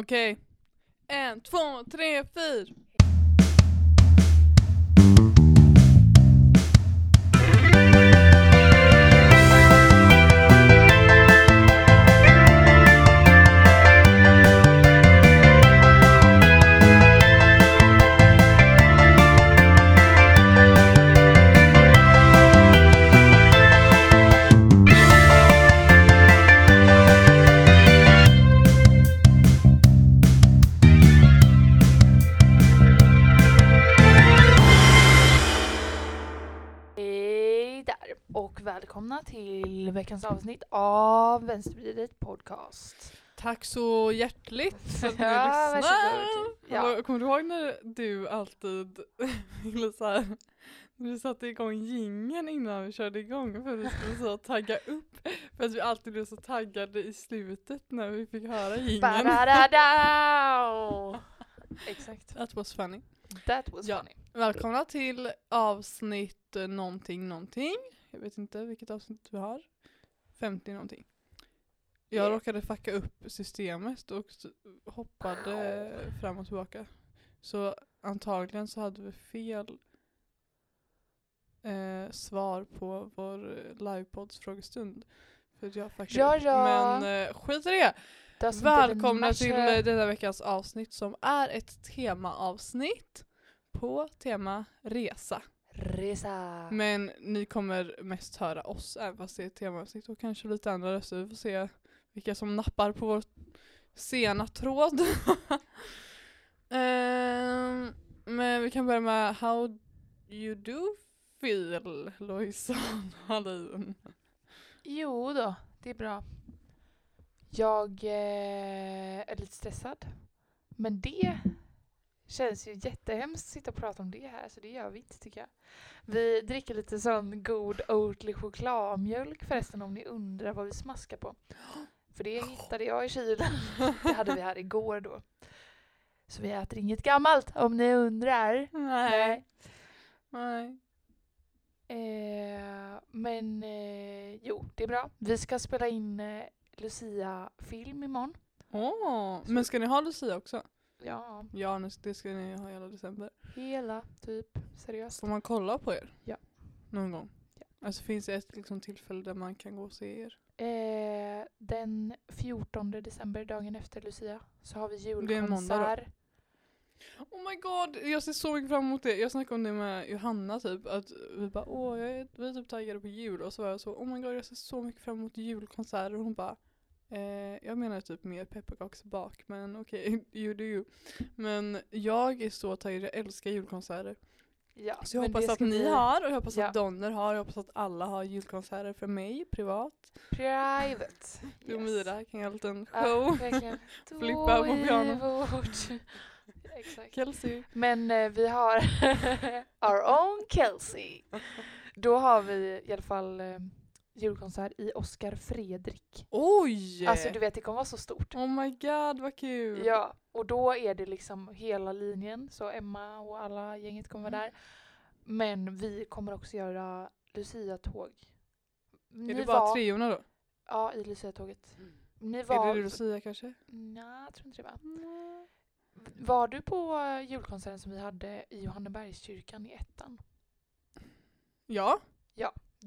Okej. En, två, tre, fyra. Välkomna till veckans avsnitt av Vänstervridet podcast. Tack så hjärtligt för att ni Ja, lyssnar. Ja. Kommer- du ihåg när du alltid ville så här, när du satte igång gingen innan vi körde igång för att vi skulle så tagga upp för att vi alltid blev så taggade i slutet när vi fick höra gingen. Exakt. That was funny. That was Ja. funny. Välkomna till avsnitt eh, någonting någonting. Jag vet inte vilket avsnitt vi har. 50 någonting. Jag råkade fucka upp systemet och hoppade fram och tillbaka. Så antagligen så hade vi fel eh, svar på vår livepods frågestund. För att jag fuckade Ja, upp. ja. Men eh, skit i det. Välkomna till eh, denna veckas avsnitt som är ett temaavsnitt på tema resa. Resa. Men ni kommer mest höra oss även fast det är ett temaavsnitt och kanske lite andra röster. Vi får se vilka som nappar på vår sena tråd. Ehm, men vi kan börja med How you do feel Lojsan Hallin. Jo då, det är bra. Jag eh, är lite stressad. Men det känns ju jättehemskt att sitta och prata om det här, så det gör vi inte tycker jag. Vi dricker lite sån god Oatly chokladmjölk förresten om ni undrar vad vi smaskar på. För det hittade jag i kylen. Det hade vi här igår då. Så vi äter inget gammalt om ni undrar. Nej. Nej. Eh, men eh, jo, det är bra. Vi ska spela in eh, Lucia-film imorgon. Åh, men ska ni ha Lucia också? Ja, Ja, nu- det ska ni ha hela december. hela typ. Seriöst. Får man kolla på er? Ja. Någon gång? Ja. Alltså finns det ett liksom, tillfälle där man kan gå och se er? Eh, den 14 december, dagen efter Lucia, så har vi måndag då. julkonsert. Oh my god, jag ser så mycket fram emot det. Jag snackade om det med Johanna typ, att vi bara åh, jag är, vi är typ taggade på jul och så var jag så oh my god jag ser så mycket fram emot julkonserter och hon bara eh, jag menar typ mer pepparkaksbak men okej, you do you. Men jag är så taggad, jag älskar julkonserter. Ja, Så jag hoppas att ni har och jag hoppas Ja. att Donner har och jag hoppas att alla har julkonserter för mig privat. Private. Du och Mira kan göra en liten Ja, show. verkligen. Flippa på Då i piano. vårt- Exakt. Kelsey. Men eh, vi har our own Kelsey. Då har vi i alla fall eh, julkonsert i Oscar Fredrik. Oj! Alltså du vet det kommer vara så stort. Oh my god vad kul! Ja, och då är det liksom hela linjen. Så Emma och alla gänget kommer vara Mm. där. Men vi kommer också göra Lucia-tåg. Ni Är det bara var- treorna då? Ja, i Lucia-tåget. Ni Är var... det Lucia kanske? Nej, jag tror inte det var. Var du på eh, julkonserten som vi hade i Johannebergskyrkan i ettan? Ja,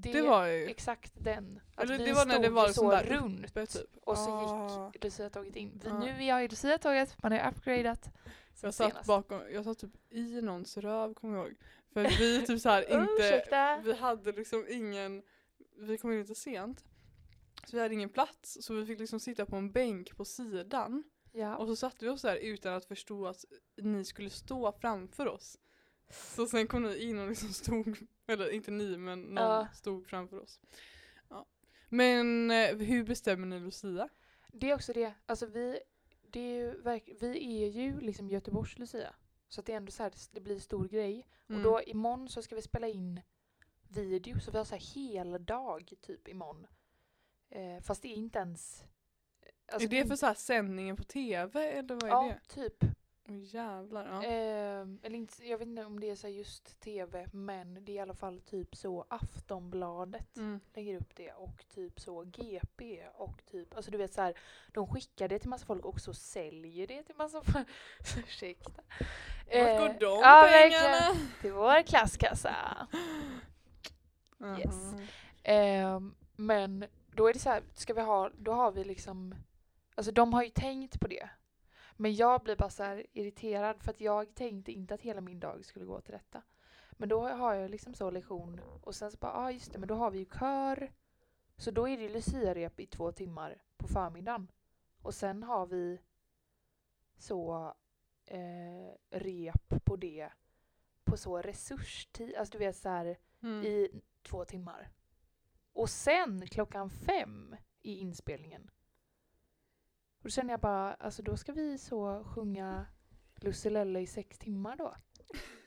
Det, det var ju. exakt den. Att Eller vi det var när det var sån så där runt typ. och så Ah. gick Lucia-tåget in. Ja. Nu är jag i Lucia-tåget, man är upgradat. sen Jag satt senast. bakom, jag satt typ i någons röv kommer jag ihåg. För vi typ så här inte, vi hade liksom ingen, vi kom in lite sent. Så vi hade ingen plats så vi fick liksom sitta på en bänk på sidan. Ja. Och så satte vi oss där utan att förstå att ni skulle stå framför oss. Så sen kom ni in och liksom stod, eller inte ni men någon Ja. stod framför oss. Ja. Men eh, hur bestämmer ni Lucia? Det är också det. Alltså vi, det är ju verk- vi är ju liksom Göteborgs Lucia. Så att det är ändå så här, det blir stor grej. Mm. Och då imorgon så ska vi spela in video. Så vi har så här hel dag typ imorgon. Eh, fast det är inte ens... alltså är det för så här sändningen på tv eller vad är Ja, det? typ. Åh jävlar. Ja. Ehm, eller inte, jag vet inte om det är så just tv, men det är i alla fall typ så Aftonbladet Mm. lägger upp det och typ så GP och typ, alltså du vet så här, de skickar det till massa folk och så säljer det till massa folk. Ursäkta. Vart går Eh, de ja, pengarna? verkligen. Till vår klasskassa. Yes. Mhm. Ehm, men då är det så här, ska vi ha, då har vi liksom, alltså de har ju tänkt på det. Men jag blir bara så här irriterad för att jag tänkte inte att hela min dag skulle gå till detta. Men då har jag liksom så lektion och sen så bara, ja ah, just det, men då har vi ju kör. Så då är det luciarep i två timmar på förmiddagen. Och sen har vi så eh, rep på det på så resurstid, alltså du vet så här Mm. i två timmar. Och sen klockan fem i inspelningen. Och då känner jag bara, alltså då ska vi så sjunga Lusselelle i sex timmar då.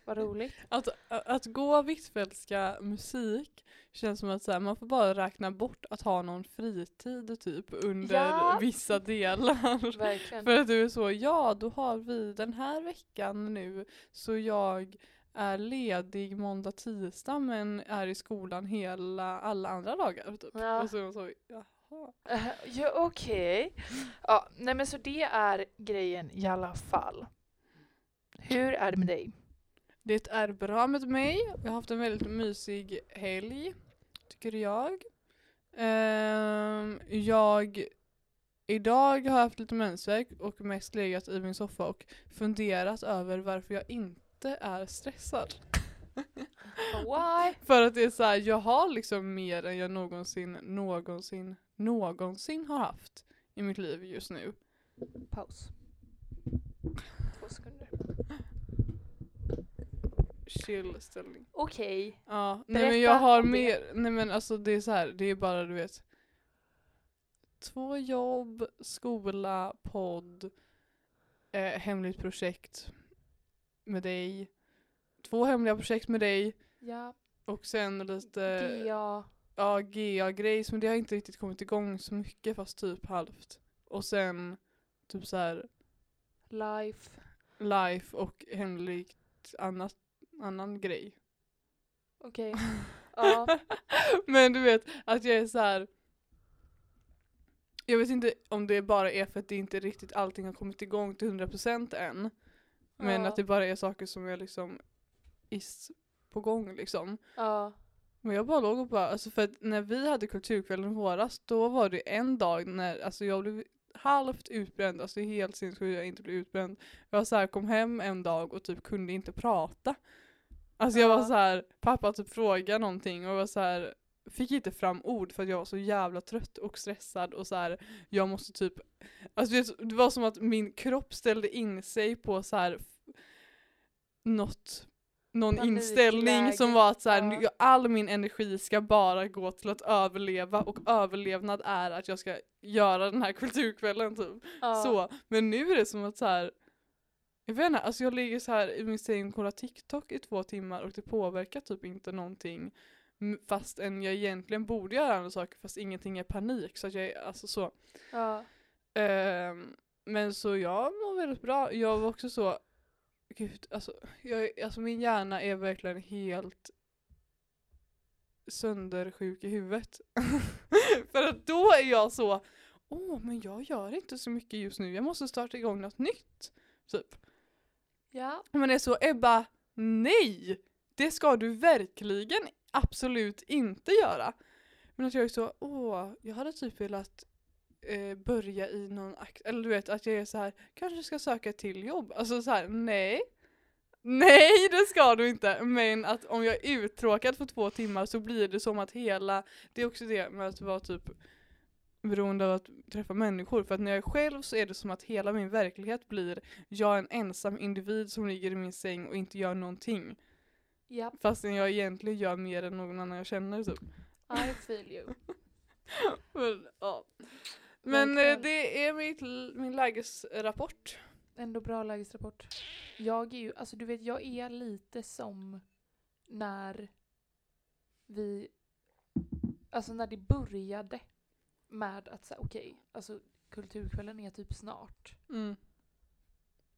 Vad roligt. Att, att gå Hvitfeldtska musik känns som att så här, man får bara räkna bort att ha någon fritid typ under Ja. vissa delar. Verkligen. För att du är så, ja då har vi den här veckan nu så jag är ledig måndag, tisdag men är i skolan hela, alla andra dagar. Typ. Ja. Och så, så jaha. Eh, ja, okej. Ja, nej men så det är grejen i alla fall. Hur är det med dig? Det är bra med mig. Jag har haft en väldigt mysig helg, tycker jag. Ehm, jag idag har jag haft lite mensvärk och mest legat i min soffa och funderat över varför jag inte är stressad. Why? För att det är så här, jag har liksom mer än jag någonsin, någonsin, någonsin har haft i mitt liv just nu. Paus. Två sekunder. Chill ställning. Okej. Ja, nej Berätta men jag har om det. mer, nej men alltså det är så här, det är bara du vet Två jobb, skola, podd, eh, hemligt projekt med dig, två hemliga projekt med dig Ja. och sen lite GA. Ja, GA-grejs men det har inte riktigt kommit igång så mycket fast typ halvt. Och sen typ så här Life. life och hemligt annat, annan grej. Okej. Ja. Men du vet att jag är så här. Jag vet inte om det bara är för att det inte riktigt allting har kommit igång till 100% än. Men Ja. att det bara är saker som är liksom is på gång liksom. Ja. Men jag bara låg och bara, alltså för att när vi hade kulturkvällen i våras då var det en dag när alltså jag blev halvt utbränd, alltså helt sinnessjukt att jag inte blev utbränd. Jag så här, kom hem en dag och typ kunde inte prata. Alltså jag var så här, pappa typ frågade någonting och jag var så här, fick inte fram ord för att jag var så jävla trött och stressad och så här, jag måste typ, alltså det, var som att min kropp ställde in sig på så här något någon inställning som var att så här, Ja. all min energi ska bara gå till att överleva och överlevnad är att jag ska göra den här kulturkvällen typ. ja. Så, men nu är det som att så här. Jag vet inte, alltså jag ligger så här i min säng och kollar TikTok i två timmar och det påverkar typ inte någonting. Fastän jag egentligen borde göra andra saker fast ingenting är panik. Så att jag alltså så. Ja. Ehm, men så jag mår väldigt bra. Jag var också så, gud alltså, jag, alltså min hjärna är verkligen helt söndersjuk i huvudet. För att då är jag så, åh men jag gör inte så mycket just nu, jag måste starta igång något nytt. Typ. Ja. Men det är så, Ebba, nej! Det ska du verkligen absolut inte göra. Men att jag är så, åh, jag hade typ velat eh, börja i någon, eller du vet att jag är så här, kanske ska söka till jobb. Alltså så här, nej. Nej det ska du inte. Men att om jag är uttråkad för två timmar så blir det som att hela, det är också det med att vara typ beroende av att träffa människor. För att när jag är själv så är det som att hela min verklighet blir jag är en ensam individ som ligger i min säng och inte gör någonting. Ja. Fastän jag egentligen gör mer än någon annan jag känner typ. I feel you. Men, ja. Men eh, Verkligen. det är mitt, min lägesrapport. Ändå bra lägesrapport. Jag är ju, alltså du vet jag är lite som när vi, alltså när det började med att säga okej, alltså kulturkvällen är typ snart. Mm.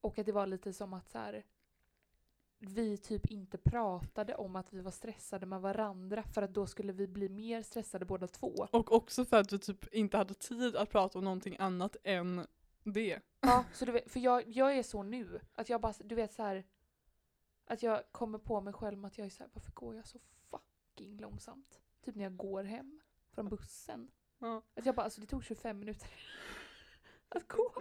Och att det var lite som att så här, vi typ inte pratade om att vi var stressade med varandra för att då skulle vi bli mer stressade båda två. Och också för att vi typ inte hade tid att prata om någonting annat än det. Ja, så du vet, för jag, jag är så nu. Att jag bara, du vet så här. Att jag kommer på mig själv med att jag är så här, varför går jag så fucking långsamt? Typ när jag går hem från bussen. Ja. Att jag bara, alltså det tog 25 minuter att gå.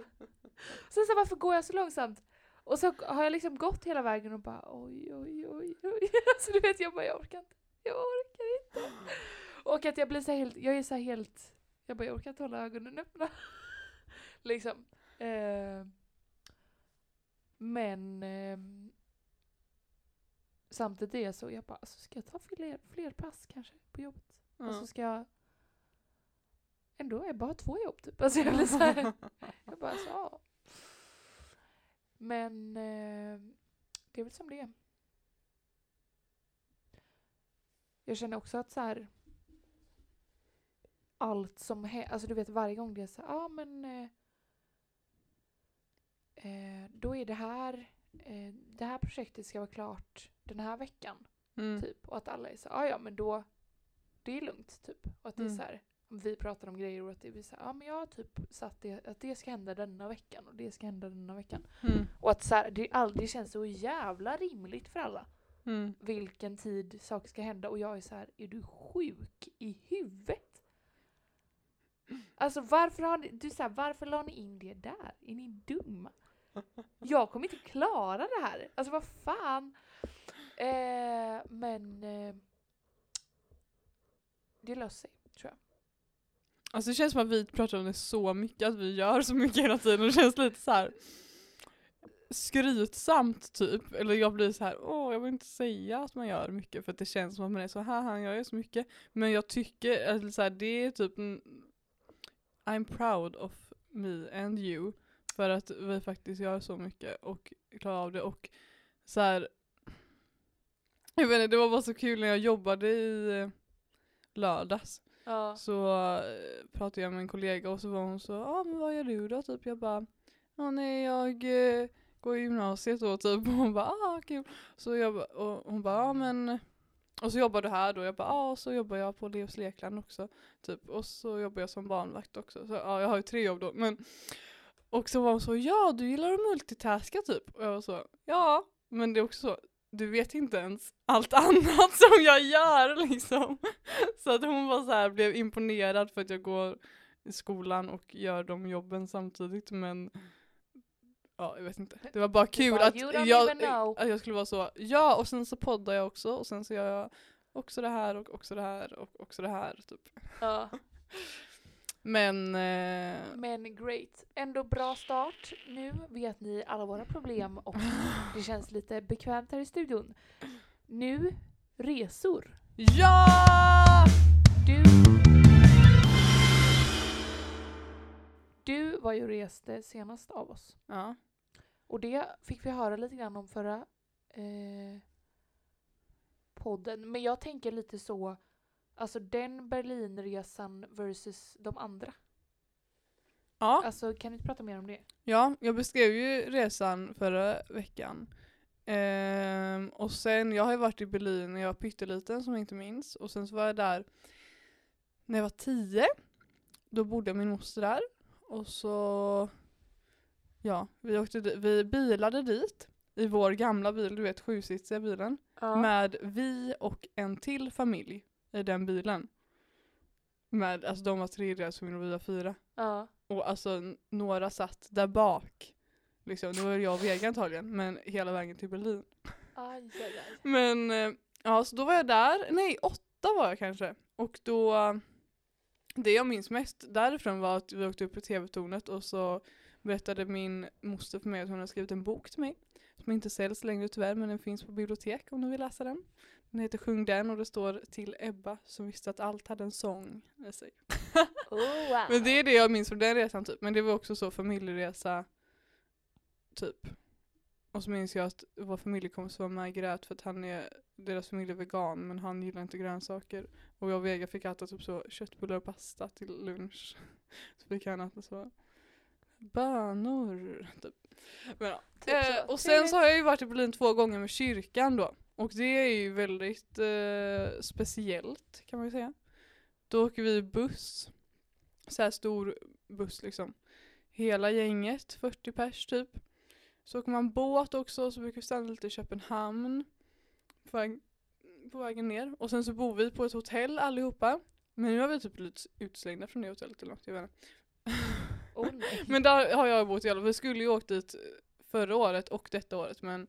Sen så här, varför går jag så långsamt? Och så har jag liksom gått hela vägen och bara oj, oj, oj, oj. Alltså du vet, jag bara, jag orkar inte. Jag orkar inte. Och att jag blir så helt, jag är så helt, jag bara, jag orkar inte hålla ögonen öppna. liksom. Eh, men eh, samtidigt är jag så, jag bara, alltså, ska jag ta fler, fler pass kanske på jobbet? Och så ska jag ändå jag bara två jobb typ. Alltså jag blir så här, jag bara så, ja. Men eh, det är väl som det är. Jag känner också att så här allt som händer, alltså du vet varje gång det är så ja ah, men eh, eh, då är det här, eh, det här projektet ska vara klart den här veckan. Mm. Typ. Och att alla är så ja ah, ja men då, det är lugnt typ. Och att det är Mm. så här, om vi pratar om grejer och att det blir så här, ja men jag har typ satt det, att det ska hända denna veckan och det ska hända denna veckan. Mm. Och att så här, det aldrig känns så jävla rimligt för alla Mm. vilken tid saker ska hända och jag är så här, är du sjuk i huvudet? Alltså varför har ni, du så här, varför la ni in det där? Är ni dumma? Jag kommer inte klara det här. Alltså vad fan. Eh, men eh, det löser sig. Alltså det känns som att vi pratar om det så mycket, att vi gör så mycket hela tiden och det känns lite så här skrytsamt typ. Eller jag blir så här, åh jag vill inte säga att man gör mycket för att det känns som att man är så här, han gör så mycket. Men jag tycker att så här, det är typ, I'm proud of me and you. För att vi faktiskt gör så mycket och klarar av det och så här. Jag vet inte, det var bara så kul när jag jobbade i eh, lördags Ja. så eh, pratade jag med en kollega och så var hon så, ja ah, men vad gör du då? Typ jag bara, ja nej jag eh, går i gymnasiet då typ. Och hon bara, ah kul. Så jag, ba- och hon bara, ja men och så jobbar du här då? Jag bara, ja och så jobbar jag på Leos Lekland också. Typ. Och så jobbar jag som barnvakt också. Så ja, jag har ju tre jobb då. Men, och så var hon så, ja du gillar att multitaska typ. Och jag var så, ja men det är också så, du vet inte ens allt annat som jag gör liksom. Så att hon var så här, blev imponerad för att jag går i skolan och gör de jobben samtidigt men Ja, jag vet inte. Det var bara kul bara, att "You don't jag, even know." att jag skulle vara så, ja och sen så poddar jag också och sen så gör jag också det här och också det här och också det här typ. ja. Men eh, Men great. Ändå bra start. Nu vet ni alla våra problem och det känns lite bekvämt här i studion. Nu, resor. ja! Du... Du var ju och reste senast av oss. Ja. Och det fick vi höra lite grann om förra eh, podden. Men jag tänker lite så, alltså den Berlinresan versus de andra. Ja. Alltså kan du inte prata mer om det? ja, jag beskrev ju resan förra veckan. Ehm, och sen, jag har ju varit i Berlin när jag var pytteliten som jag inte minns. Och sen så var jag där när jag var tio. Då bodde min moster där. Och så, ja, vi, åkte, vi bilade dit i vår gamla bil, du vet sjusitsiga bilen. Ja. Med vi och en till familj i den bilen. Med, alltså de var tre deras familj och vi var fyra. ja. Och alltså några satt där bak. Liksom, det var jag och Vega antagligen, men hela vägen till Berlin. Aj, aj, aj. Men eh, ja, så då var jag där, nej åtta var jag kanske. Och då, det jag minns mest därifrån var att vi åkte upp i tv-tornet och så berättade min moster för mig att hon hade skrivit en bok till mig. Som inte säljs längre tyvärr men den finns på bibliotek om du vill läsa den. Den heter Sjung den och det står till Ebba som visste att allt hade en sång i sig. Oh, wow. Men det är det jag minns från den resan typ. Men det var också så familjeresa typ. Och så minns jag att vår familjekompis var med grät för att han är, deras familj är vegan men han gillar inte grönsaker. Och jag och Vega fick äta typ så köttbullar och pasta till lunch. Så fick han äta så bönor typ. Men ja. Typ Eh, och sen så har jag ju varit i Berlin två gånger med kyrkan då. Och det är ju väldigt eh, speciellt kan man ju säga. Då åker vi buss. Så här stor buss liksom. Hela gänget, 40 pers typ. Så åker man båt också, så brukar vi stanna lite i Köpenhamn. På, väg, på vägen ner. Och sen så bor vi på ett hotell allihopa. Men nu har vi typ blivit utslängda från det hotellet eller något, jag vet inte. Nej. Men där har jag bott i alla fall. Vi skulle ju åkt dit förra året och detta året men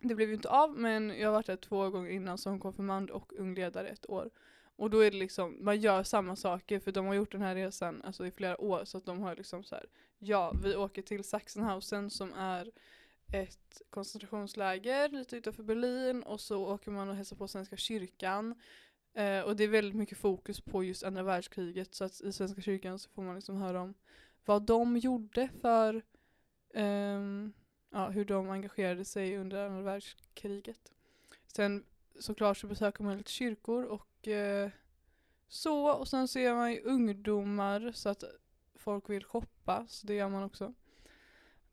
det blev ju inte av men jag har varit där två gånger innan som konfirmand och ungledare ett år. Och då är det liksom, man gör samma saker för de har gjort den här resan alltså, i flera år så att de har liksom så här, ja vi åker till Sachsenhausen som är ett koncentrationsläger lite utanför Berlin och så åker man och hälsar på Svenska kyrkan. Eh, och det är väldigt mycket fokus på just andra världskriget så att i Svenska kyrkan så får man liksom höra om vad de gjorde för ehm, ja, hur de engagerade sig under andra världskriget. Sen såklart så besöker man lite kyrkor och eh, så och sen ser man ju ungdomar så att folk vill shoppa så det gör man också.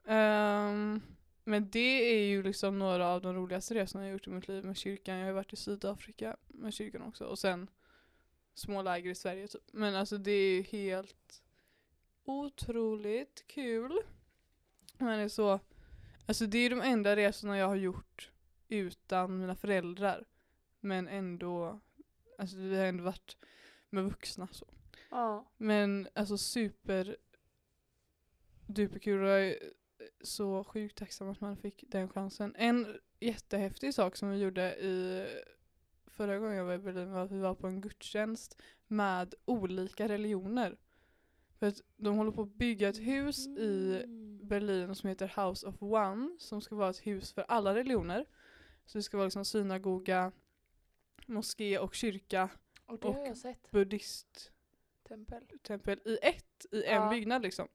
Um, men det är ju liksom några av de roligaste resorna jag gjort i mitt liv med kyrkan. Jag har ju varit i Sydafrika med kyrkan också och sen små läger i Sverige typ. Men alltså det är ju helt otroligt kul. Men det är så, alltså det är de enda resorna jag har gjort utan mina föräldrar. Men ändå, alltså vi har ändå varit med vuxna så. Ja. Men alltså super duperkul och jag är så sjukt tacksam att man fick den chansen. En jättehäftig sak som vi gjorde i förra gången jag var i Berlin var att vi var på en gudstjänst med olika religioner. För att de håller på att bygga ett hus i Mm. Berlin som heter House of One som ska vara ett hus för alla religioner. Så det ska vara liksom synagoga, moské och kyrka, Och det och- har jag sett. buddhist Tempel. tempel i ett, i en Ja. byggnad liksom.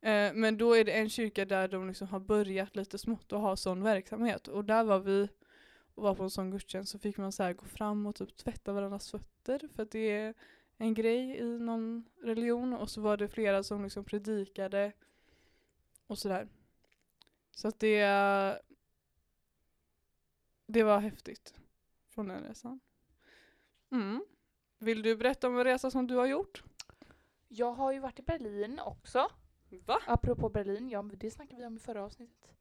Eh, men då är det en kyrka där de liksom har börjat lite smått och ha sån verksamhet. Och där var vi och var på en sån gudstjänst så fick man så gå fram och typ tvätta varandras fötter för att det är en grej i någon religion. Och så var det flera som liksom predikade och sådär. Så att det, det var häftigt från den resan. Mm. Vill du berätta om en resa som du har gjort? Jag har ju varit i Berlin också. Va? Apropå Berlin, ja det snackade vi om i förra avsnittet.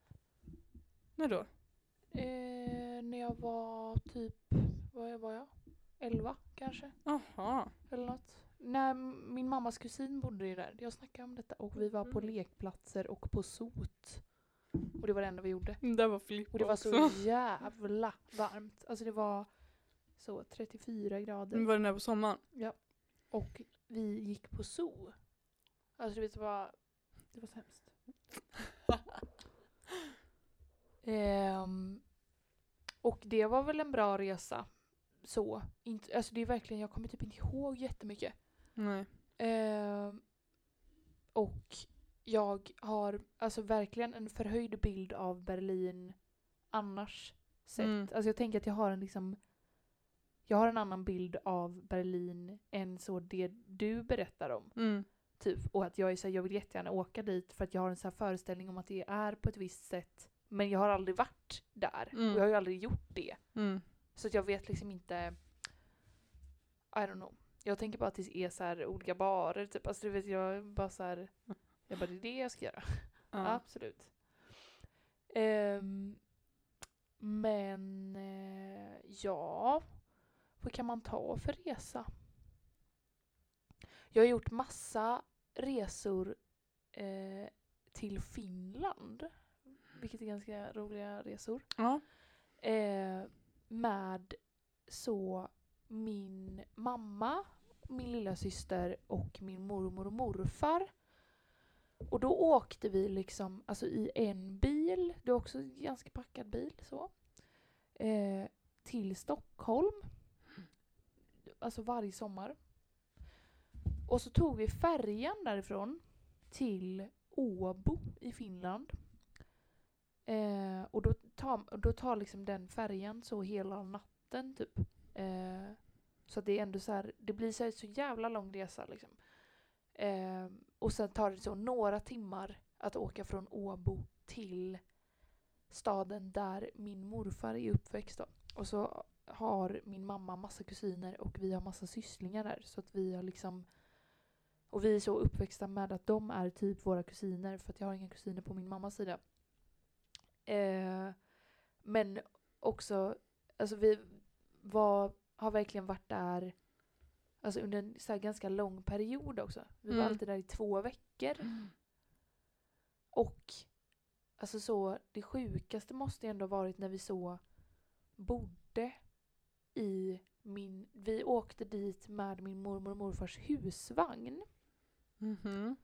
När då? Eh, när jag var typ, vad var jag? 11 kanske? Jaha. Eller något. När min mammas kusin bodde ju där. Jag snackade om detta och vi var på Mm. lekplatser och på sot. Och det var det enda vi gjorde. Det var Filippa Och det var också. så jävla varmt. Alltså det var så 34 grader. Var den där på sommaren? Ja. Och vi gick på zoo. Alltså du vet det var, det var hemskt. Ehm, och det var väl en bra resa. Så. Inte, alltså det är verkligen, jag kommer typ inte ihåg jättemycket. Nej. Ehm, och jag har alltså verkligen en förhöjd bild av Berlin annars sett. Mm. Alltså jag tänker att jag har en liksom jag har en annan bild av Berlin än så det du berättar om. Mm. Typ. Och att jag är så här, jag vill jättegärna åka dit för att jag har en så föreställning om att det är på ett visst sätt. Men jag har aldrig varit där. Mm. Och jag har ju aldrig gjort det. Mm. Så att jag vet liksom inte I don't know. Jag tänker bara att det är så här olika barer typ. Alltså du vet jag bara så här Jag bara det är det jag ska göra. Ja. Absolut. Ehm, men eh, ja, vad kan man ta för resa? Jag har gjort massa resor eh, till Finland. Vilket är ganska roliga resor. ja. Eh, med så min mamma, min lilla syster och min mormor och morfar. Och då åkte vi liksom alltså i en bil, det var också en ganska packad bil så. Eh, till Stockholm. Alltså varje sommar. Och så tog vi färjan därifrån till Åbo i Finland. Eh, och då tar, då tar liksom den färjan så hela natten typ. Eh, så att det är ändå så här, det blir så, här, så jävla lång resa liksom. Eh, och sen tar det så några timmar att åka från Åbo till staden där min morfar är uppväxt. Då. Och så har min mamma massa kusiner och vi har massa sysslingar där. Så att vi har liksom och vi är så uppväxta med att de är typ våra kusiner för att jag har inga kusiner på min mammas sida. Eh, men också, alltså vi var, har verkligen varit där alltså under en så ganska lång period också. Vi var Mm. alltid där i två veckor. Och alltså så, det sjukaste måste ju ändå varit när vi så bodde i min, vi åkte dit med min mormor och morfars husvagn. Mhm.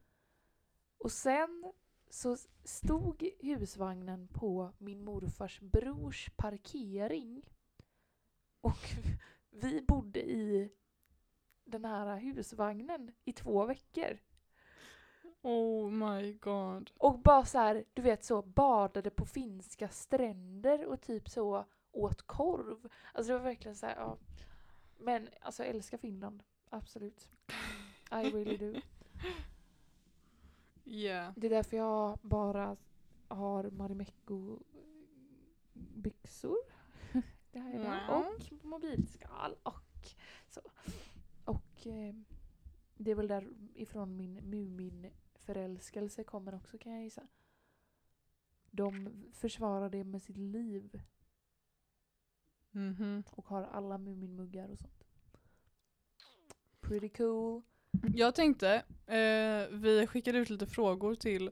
Och sen så stod husvagnen på min morfars brors parkering. Och vi bodde i den här husvagnen i två veckor. Oh my god. Och bara så här, du vet så, badade på finska stränder och typ så åt korv. Alltså det var verkligen så här, ja. Men alltså jag älskar Finland. Absolut. I really do. Yeah. Det är därför jag bara har Marimekko byxor. Det här är det. Wow. Och mobilskal och så. Och eh, det är väl därifrån min Mumin-förälskelse kommer också kan jag gissa. De försvarar det med sitt liv Mhm. och har alla Mumin-muggar och sånt. Pretty cool. Jag tänkte, eh, vi skickar ut lite frågor till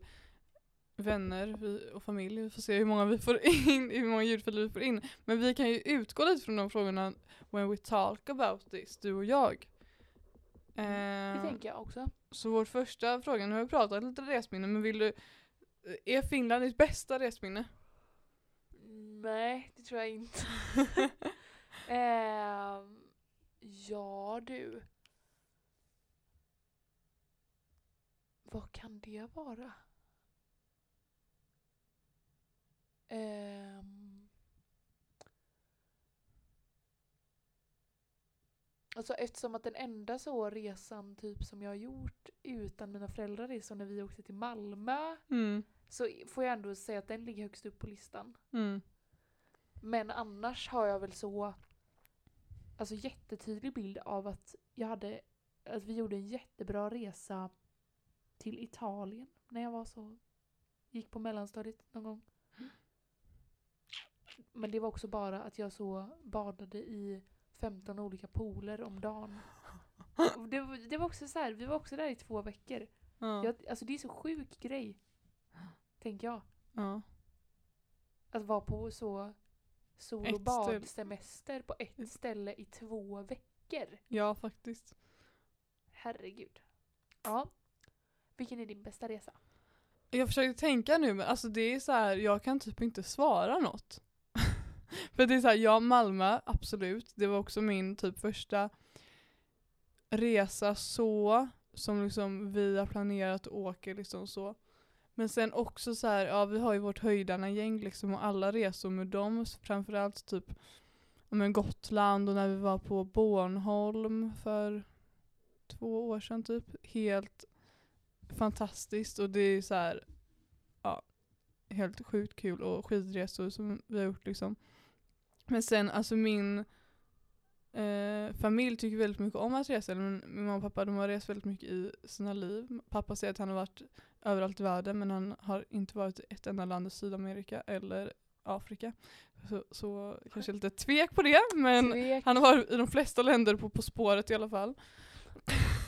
vänner vi, och familj. Vi får se hur många vi får in, hur många ljudfiler vi får in. Men vi kan ju utgå lite från de frågorna when we talk about this, du och jag. Det Eh, tänker jag också. så vår första fråga, nu har vi pratat lite resminne, men vill du, är Finland ditt bästa resminne? Nej, det tror jag inte. Ehm, ja du. Vad kan det vara? Ehm. Alltså eftersom att den enda så resan typ som jag har gjort utan mina föräldrar är så när vi åkte till Malmö Mm. så får jag ändå säga att den ligger högst upp på listan. Mm. Men annars har jag väl så alltså jättetydlig bild av att jag hade att vi gjorde en jättebra resa till Italien när jag var så gick på mellanstadiet någon gång. Men det var också bara att jag så badade i 15 olika pooler om dagen. Det, var- det var också så här, vi var också där i två veckor. Ja. Jag, alltså det är så sjuk grej. Tänker jag. ja. Att vara på så sol Ett och badsemester på ett ställe i två veckor. ja, faktiskt. Herregud. Ja. Vilken är din bästa resa? Jag försöker tänka nu men alltså det är så här, jag kan typ inte svara något. För det är såhär, ja Malmö, absolut. Det var också min typ första resa så, som liksom vi har planerat och åker liksom så. Men sen också så här, ja vi har ju vårt höjdarna-gäng liksom och alla resor med dem, framförallt typ men Gotland och när vi var på Bornholm för två år sedan typ. Helt fantastiskt och det är så här, ja, helt sjukt kul och skidresor som vi har gjort liksom. Men sen alltså min eh, familj tycker väldigt mycket om att resa. Men min mamma och pappa de har rest väldigt mycket i sina liv. Pappa säger att han har varit överallt i världen men han har inte varit i ett enda land i Sydamerika eller Afrika. Så, så kanske lite tvek på det men Tvek. han har varit i de flesta länder på På spåret i alla fall.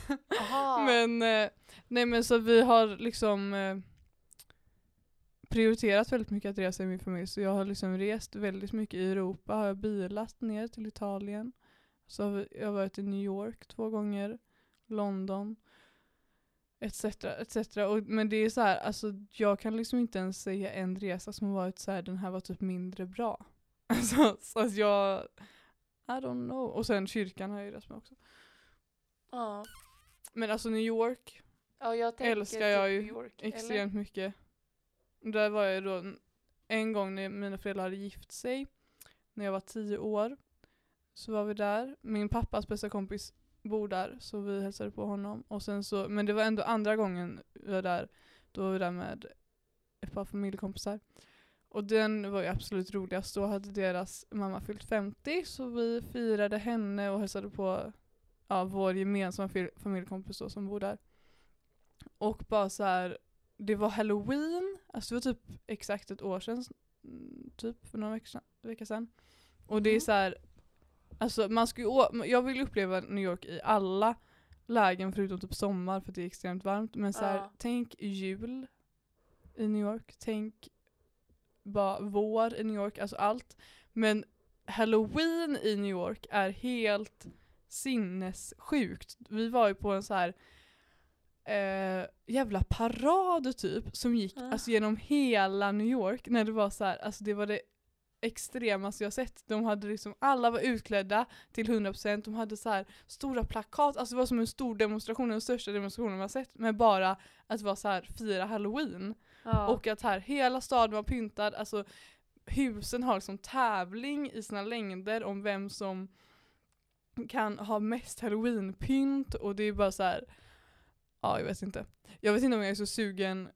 Men, eh, nej men så vi har liksom eh, prioriterat väldigt mycket att resa i min familj. Så jag har liksom rest väldigt mycket i Europa. Har jag bilat ner till Italien. Så har jag varit i New York två gånger. London. Etc. etc. Och, men det är så här, alltså jag kan liksom inte ens säga en resa som har varit så här, den här var typ mindre bra. Alltså, så att jag, I don't know. Och sen kyrkan har jag ju rest med också. Ja. Men alltså New York, ja, jag älskar jag typ ju York, eller? extremt mycket. Där var jag då en- gång när mina föräldrar hade gift sig, när jag var tio år. Så var vi där. Min pappas bästa kompis bor där, så vi hälsade på honom. Och sen så, men det var ändå andra gången vi var där, då var vi där med ett par familjekompisar. Och den var ju absolut roligast. Då hade deras mamma fyllt 50 så vi firade henne och hälsade på ja, vår gemensamma familjekompis då, som bor där. Och bara så här, det var halloween, alltså det var typ exakt ett år sedan, mm, typ för några veckor sedan. Och det är Mhm. så här, alltså man ska ju, jag vill uppleva New York i alla lägen förutom typ sommar för det är extremt varmt. Men så här, Ja. tänk jul i New York, tänk bara vår i New York, alltså allt. Men halloween i New York är helt sinnessjukt. Vi var ju på en så här eh, jävla parad typ som gick Ah. alltså, genom hela New York när det var så här, alltså det var det extremaste jag sett. De hade liksom, alla var utklädda till 100%, de hade så här stora plakat, alltså det var som en stor demonstration, den största demonstrationen man sett, med bara att det var så här fira halloween. Ja. Och att här hela staden var pyntad, alltså husen har liksom tävling i sina längder om vem som kan ha mest halloweenpynt och det är bara så här. Ja jag vet inte. Jag vet inte om jag är så sugen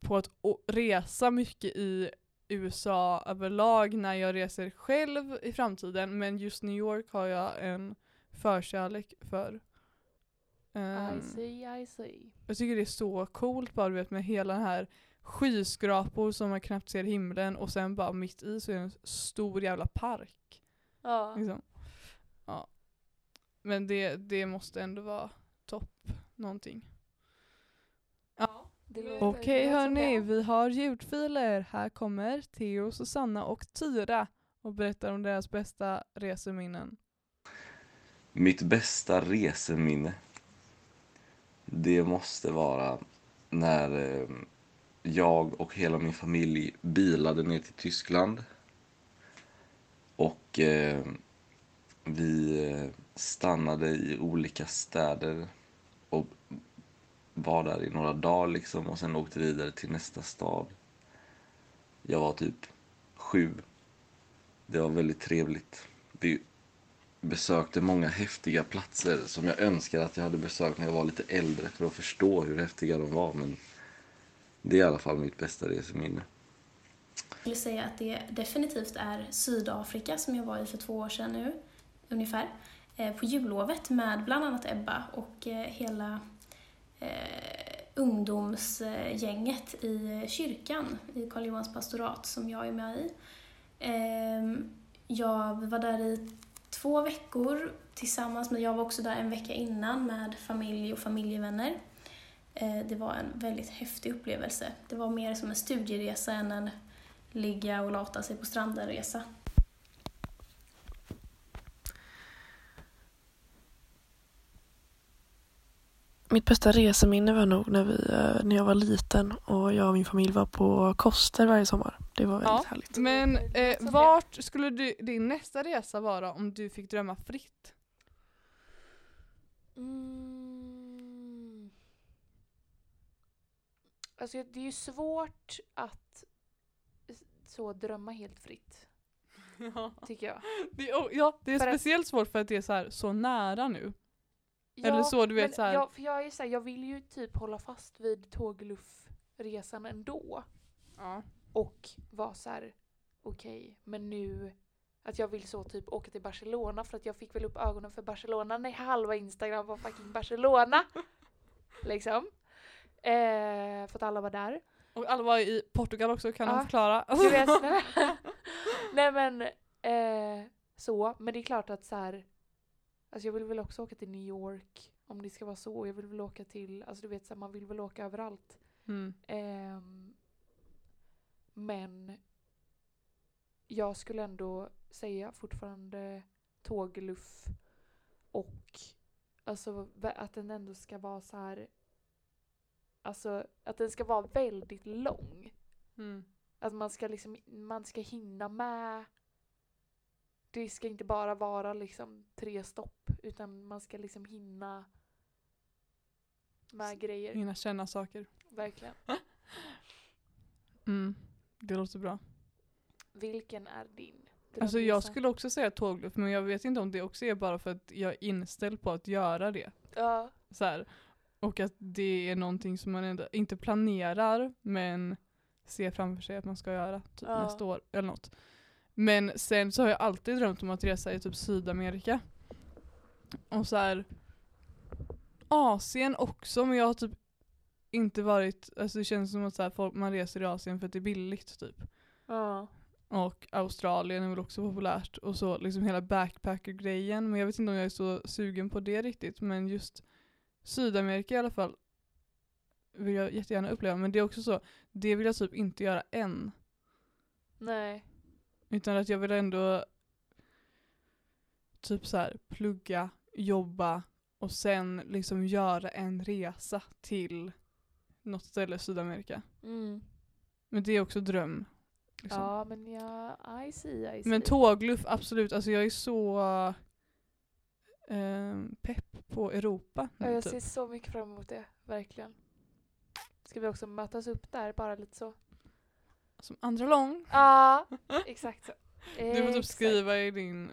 på att resa mycket i USA överlag när jag reser själv i framtiden men just New York har jag en förkärlek för. Ehm, I see, I see. jag tycker det är så coolt bara du vet med hela den här skyskrapor som man knappt ser himlen och sen bara mitt i så är det en stor jävla park. Ja. Liksom. Ja. Men det, det måste ändå vara topp någonting. Ja. Okej hörni, vi har ljudfiler. Här kommer Theo, Susanna och Tyra och berättar om deras bästa reseminnen. Mitt bästa reseminne. Det måste vara när eh, jag och hela min familj bilade ner till Tyskland. Och eh, vi eh, stannade i olika städer var där i några dagar liksom och sen åkte vidare till nästa stad. Jag var typ sju. Det var väldigt trevligt. Vi besökte många häftiga platser som jag önskar att jag hade besökt när jag var lite äldre för att förstå hur häftiga de var. Men det är i alla fall mitt bästa reseminne. Jag skulle säga att det definitivt är Sydafrika som jag var i för två år sedan nu, ungefär. Eh, på jullovet med bland annat Ebba och eh, hela eh, ungdomsgänget i kyrkan i Karl Johans pastorat som jag är med i. Eh, jag var där i två veckor tillsammans med, jag var också där en vecka innan med familj och familjevänner. Eh, det var en väldigt häftig upplevelse. Det var mer som en studieresa än en ligga och lata sig på stranden-resa. Mitt bästa reseminne var nog när, vi, eh, när jag var liten och jag och min familj var på Koster varje sommar. Det var väldigt Ja, härligt. Men eh, vart skulle du, din nästa resa vara om du fick drömma fritt? Mm. Alltså det är ju svårt att så drömma helt fritt, Ja, tycker jag. det, är- ja, det är För att- speciellt svårt för att det är så, här, så nära nu. Eller Ja, så, du vet, så här- Jag, för jag är så här, jag vill ju typ hålla fast vid tågluffresan ändå. Ja. Och vara så här, okej, men nu att jag vill så typ åka till Barcelona för att jag fick väl upp ögonen för Barcelona när halva Instagram var fucking Barcelona. liksom. Eh, för att alla var där. Och alla var i Portugal också, kan Ja. de förklara? Du vet, nej men eh, så, men det är klart att så här. Alltså jag vill väl också åka till New York om det ska vara så. Jag vill väl åka till, alltså du vet så här, man vill väl åka överallt. Mm. Ehm, men jag skulle ändå säga fortfarande tågluff och alltså att den ändå ska vara så här. Alltså att den ska vara väldigt lång. Mm. Att man ska liksom, man ska hinna med. Det ska inte bara vara liksom tre stopp utan man ska liksom hinna med grejer. Hinna känna saker. Verkligen. Mm. Det låter bra. Vilken är din? Alltså jag skulle också säga tågluff men jag vet inte om det också är bara för att jag är inställd på att göra det. Ja, Så här. Och att det är någonting som man ändå inte planerar men ser framför sig att man ska göra typ Ja. nästa år eller något. Men sen så har jag alltid drömt om att resa i typ Sydamerika. Och så här Asien också men jag har typ inte varit, alltså det känns som att så här, folk, man reser i Asien för att det är billigt typ. Ja. Och Australien är väl också populärt och så liksom hela backpacker-grejen. Men jag vet inte om jag är så sugen på det riktigt. Men just Sydamerika i alla fall vill jag jättegärna uppleva. Men det är också så, det vill jag typ inte göra än. Nej. Utan att jag vill ändå typ så här plugga, jobba och sen liksom göra en resa till något ställe i Sydamerika. Mm. Men det är också dröm. Liksom. Ja men ja, I see, I see. Men tågluff, absolut. Alltså jag är så eh, pepp på Europa. Ja, jag typ. ser så mycket fram emot det, verkligen. Ska vi också mötas upp där, bara lite så? Som andra lång. Ja, exakt så. Du får typ skriva i din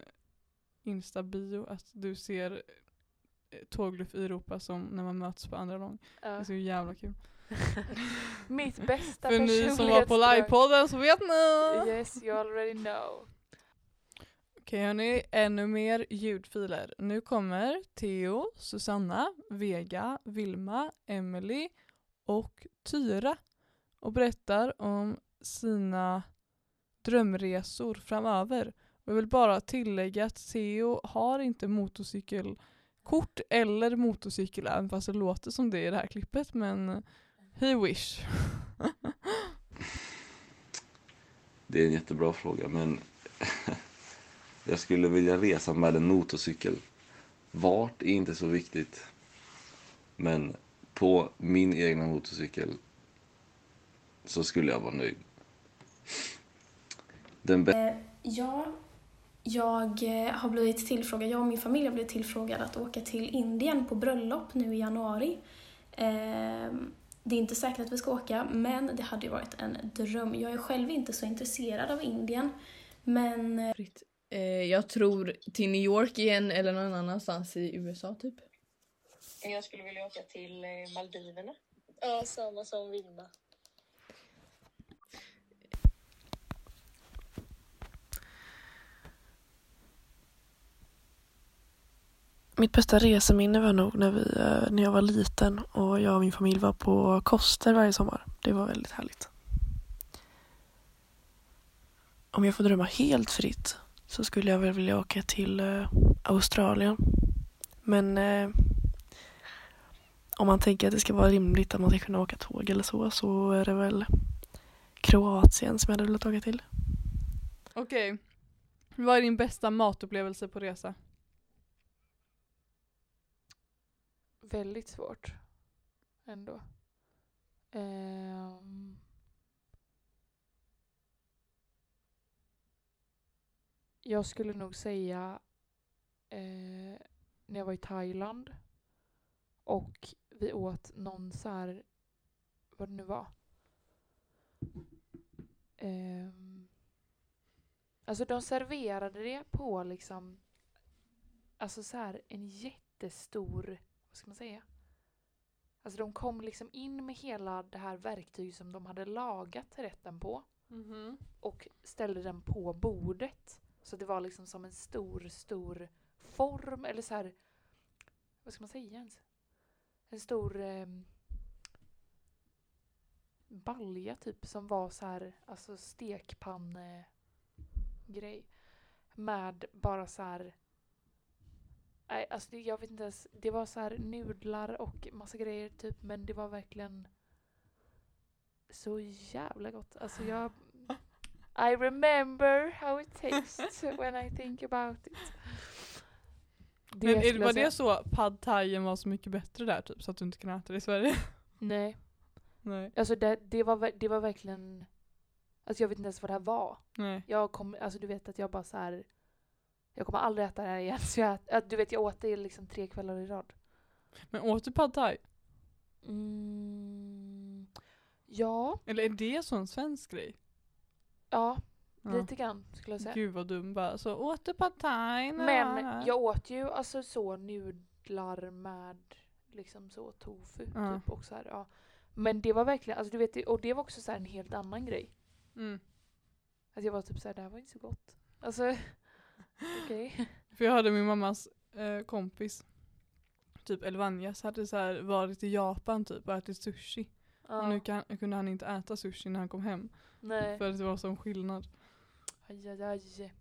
Insta-bio att du ser eh, tågluff i Europa som när man möts på andra lång. Det är Ja. så jävla kul. Mitt bästa För ni som var på livepodden så vet ni! Yes, you already know. Okej hörni, ännu mer ljudfiler. Nu kommer Theo, Susanna, Vega, Vilma, Emily och Tyra och berättar om sina drömresor framöver. Och jag vill bara tillägga att Theo har inte motorcykelkort eller motorcykel även fast det låter som det i det här klippet men he wish. Det är en jättebra fråga, men jag skulle vilja resa med en motorcykel. Vart är inte så viktigt. Men på min egna motorcykel så skulle jag vara nöjd. Den Eh, ja, jag eh, har blivit tillfrågad, jag och min familj har blivit tillfrågade att åka till Indien på bröllop nu i januari. Eh, det är inte säkert att vi ska åka, men det hade ju varit en dröm. Jag är själv inte så intresserad av Indien, men eh, jag tror till New York igen eller någon annanstans i USA typ. Jag skulle vilja åka till Maldiverna. Ja, samma som Vilma. Mitt bästa reseminne var nog när, vi, eh, när jag var liten och jag och min familj var på Koster varje sommar. Det var väldigt härligt. Om jag får drömma helt fritt så skulle jag väl vilja åka till eh, Australien. Men eh, om man tänker att det ska vara rimligt att man ska kunna åka tåg eller så så är det väl Kroatien som jag hade velat åka till. Okej. Vad är din bästa matupplevelse på resa? Väldigt svårt. Ändå. Um. Jag skulle nog säga eh, när jag var i Thailand och vi åt någon så här, vad det nu var. Ehm. Alltså de serverade det på liksom, alltså så här en jättestor vad ska man säga? Alltså de kom liksom in med hela det här verktyget som de hade lagat rätten på och ställde den på bordet. Så det var liksom som en stor, stor form eller så här, vad ska man säga ens? En stor eh, balja typ som var så här, alltså stekpanne grej med bara så här Nej, alltså det, jag vet inte ens. Det var så här nudlar och massa grejer typ, men det var verkligen så jävla gott. Alltså jag... I remember how it tastes when I think about it. Det Men är, var säga. det så pad thaien var så mycket bättre där typ så att du inte kan äta det i Sverige? Nej, Nej. alltså det, det, var, det var verkligen... Alltså jag vet inte ens vad det här var. Nej. Jag kom, alltså du vet att jag bara så här. Jag kommer aldrig äta det här igen. Så jag, du vet jag åt det liksom tre kvällar i rad. Men åt du pad thai? Mm, ja, Eller är det så en svensk grej? ja, Ja. lite grann skulle jag säga. Gud vad dum bara. Så åt du pad thai? Men jag åt ju alltså så nudlar med liksom så tofu Ja. typ och så här, ja. Men det var verkligen, alltså du vet, och det var också så här en helt annan grej. Mm. Att jag var typ såhär, det här var inte så gott. Alltså, okej. För jag hade min mammas eh, kompis, typ Elvanjas, hade så här varit i Japan typ och ätit sushi. Och nu kan, kunde han inte äta sushi när han kom hem. Nej. För att det var sån skillnad. Aj, aj, aj.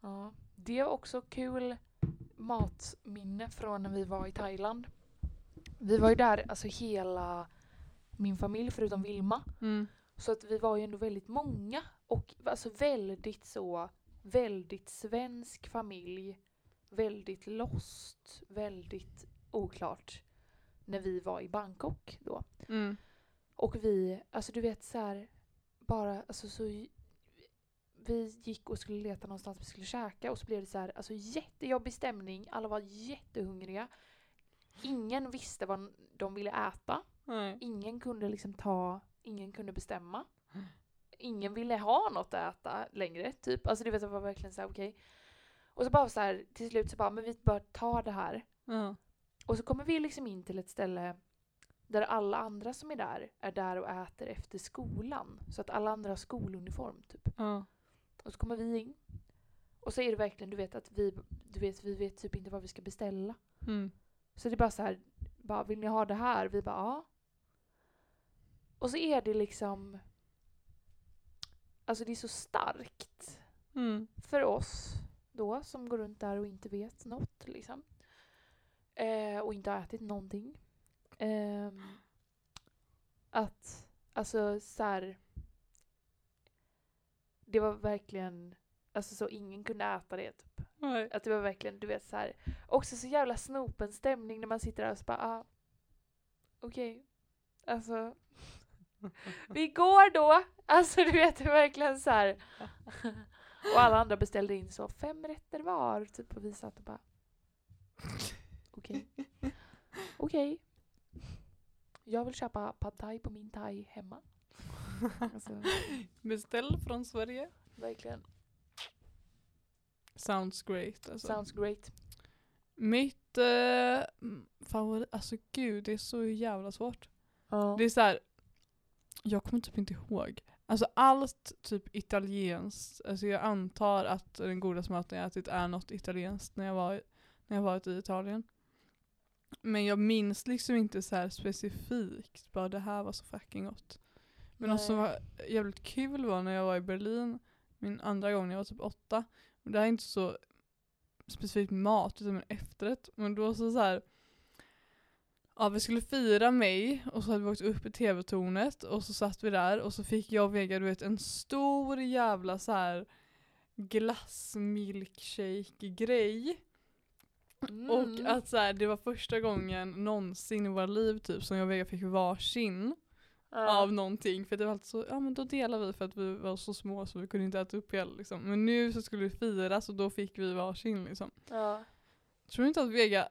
Ja. Det var också kul matminne från när vi var i Thailand. Vi var ju där, alltså hela min familj förutom Vilma. Mm. Så att vi var ju ändå väldigt många och alltså väldigt så, väldigt svensk familj. Väldigt lost, väldigt oklart. När vi var i Bangkok då. Mm. Och vi, alltså du vet så här, bara alltså så vi gick och skulle leta någonstans vi skulle käka och så blev det så här, alltså jättejobbig stämning, alla var jättehungriga. Ingen visste vad de ville äta. Nej. Ingen kunde liksom ta, ingen kunde bestämma. Ingen ville ha något att äta längre, typ. Alltså du vet, det var verkligen så här okej. Och så bara så här, till slut så bara, men vi bara tar det här. Ja. Och så kommer vi liksom in till ett ställe där alla andra som är där är där och äter efter skolan. Så att alla andra har skoluniform typ. Ja. Och så kommer vi in. Och så är det verkligen, du vet att vi, du vet, vi vet typ inte vad vi ska beställa. Mm. Så det är bara så här, bara, vill ni ha det här? Vi bara ja. Och så är det liksom, alltså det är så starkt Mm. för oss då som går runt där och inte vet något liksom. Eh, och inte har ätit någonting. Ehm, att, alltså så här. Det var verkligen, alltså så ingen kunde äta det typ. Nej. Att det var verkligen, du vet så här. Också så jävla snopen stämning när man sitter där och så bara, ah, okej. Alltså, vi går då! Alltså du vet, det är verkligen så här. Och alla andra beställde in så fem rätter var, typ och vi satt och bara, okej. Okej. Jag vill köpa pad thai på min thai hemma. Alltså, Beställ från Sverige. verkligen. Sounds great alltså. Sounds great. Mitt eh, favorit, alltså gud det är så jävla svårt. Ja. Det är så här. Jag kommer typ inte ihåg. Alltså allt typ italienskt, alltså jag antar att den godaste maten jag ätit är något italienskt när jag var när jag varit i Italien. Men jag minns liksom inte så här specifikt, bara det här var så fucking gott. Men något som Nej. var jävligt kul var när jag var i Berlin, min andra gång när jag var typ åtta. Det här är inte så specifikt mat utan en efterrätt. Men då så, så här. Ja vi skulle fira mig och så hade vi åkt upp i tv-tornet och så satt vi där och så fick jag och Vega du vet en stor jävla så här glassmilkshake-grej. Mm. Och att så här, det var första gången någonsin i våra liv typ som jag och Vega fick varsin Ja. av någonting. För det var alltid så, ja men då delar vi för att vi var så små så vi kunde inte äta upp hela liksom. Men nu så skulle vi firas och då fick vi varsin liksom. Ja. Tror du inte att Vega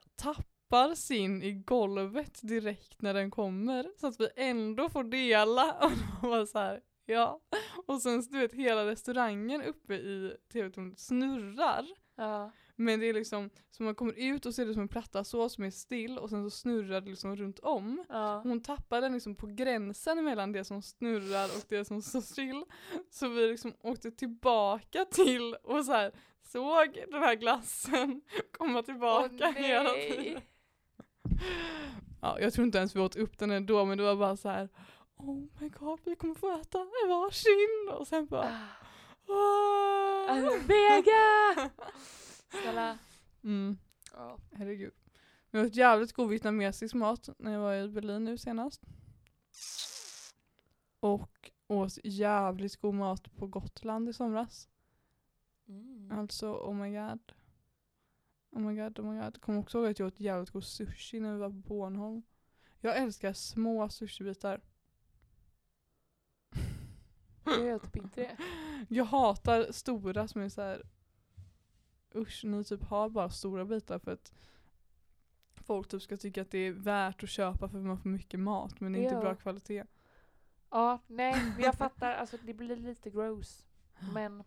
tappar sin i golvet direkt när den kommer? Så att vi ändå får dela. Och då var så här, ja. Och sen du vet hela restaurangen uppe i tv-tornet snurrar. Ja. Men det är liksom, så man kommer ut och ser det som en platta så som är still och sen så snurrar det liksom runt om. Ja. Hon tappar den liksom på gränsen mellan det som snurrar och det som står still. Så vi liksom åkte tillbaka till och så här såg den här glassen komma tillbaka Åh, hela tiden. Ja, jag tror inte ens vi åt upp den ändå men det var bara så här. Oh my god, vi kommer få äta varsin! Och sen bara... Ah. Alltså, Vega! Snälla. Mm. Ja. Herregud. Jag åt jävligt god vietnamesisk mat när jag var i Berlin nu senast. Och åt jävligt god mat på Gotland i somras. Mm. Alltså oh my god. Oh my god, oh my god. Kommer också ihåg att jag åt jävligt god sushi när vi var på Bornholm. Jag älskar små sushibitar. Jag gör typ inte det. Jag hatar stora som är så här. Usch, ni typ har bara stora bitar för att folk typ ska tycka att det är värt att köpa för att man får mycket mat men det är inte Ja. bra kvalitet. Ja, nej, jag fattar. Alltså det blir lite gross. Men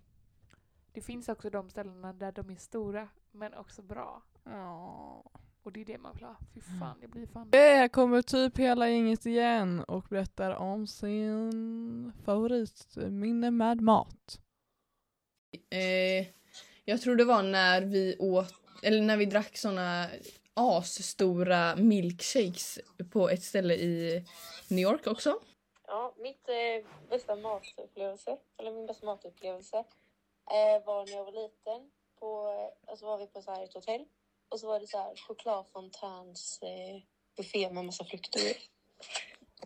det finns också de ställena där de är stora, men också bra. Ja. Och det är det man vill ha. Fy fan, jag blir fan... Här kommer typ hela gänget igen och berättar om sin favoritminne med mat. Eh, jag tror det var när vi åt, eller när vi drack såna asstora milkshakes på ett ställe i New York också. Ja, mitt eh, bästa matupplevelse, eller min bästa matupplevelse eh, var när jag var liten. På, och så var vi på så här ett hotell och så var det så här chokladfontäns eh, buffé med massa frukter i.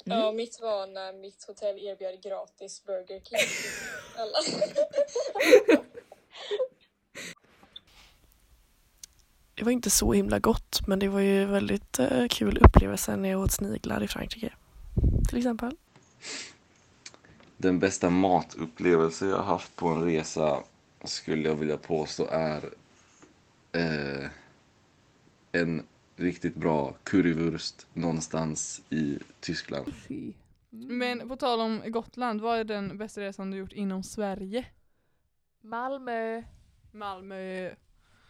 Ja, mitt var när mitt hotell erbjöd gratis Burger King alla. Det var inte så himla gott men det var ju väldigt eh, kul upplevelse när jag åt sniglar i Frankrike. Till exempel. Den bästa matupplevelse jag haft på en resa skulle jag vilja påstå är eh, en riktigt bra currywurst någonstans i Tyskland. Fy. Men på tal om Gotland, vad är den bästa resan du gjort inom Sverige? Malmö Malmö.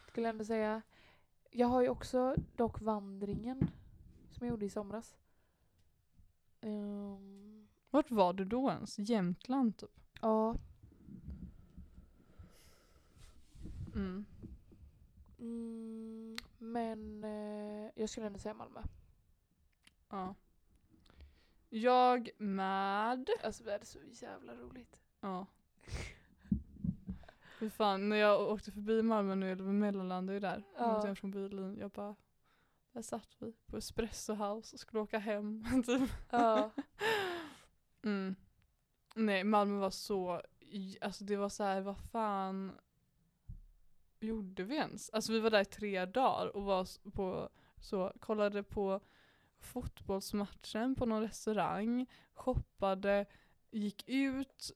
skulle jag ändå säga. Jag har ju också dock vandringen som jag gjorde i somras. Ehm, Vart var du då ens? Jämtland typ? ja. Mm. Mm, men eh, jag skulle ändå säga Malmö. Ja. Jag med. Alltså vi hade så jävla roligt. Ja. Fy fan, när jag åkte förbi Malmö nu, eller mellanlandade ju där. Ja. Ja. från bilen. Jag bara, där satt vi på Espresso House och skulle åka hem. typ. Ja. Mm. Nej, Malmö var så, alltså det var så här, vad fan gjorde vi ens? Alltså vi var där i tre dagar och var på, så, kollade på fotbollsmatchen på någon restaurang, shoppade, gick ut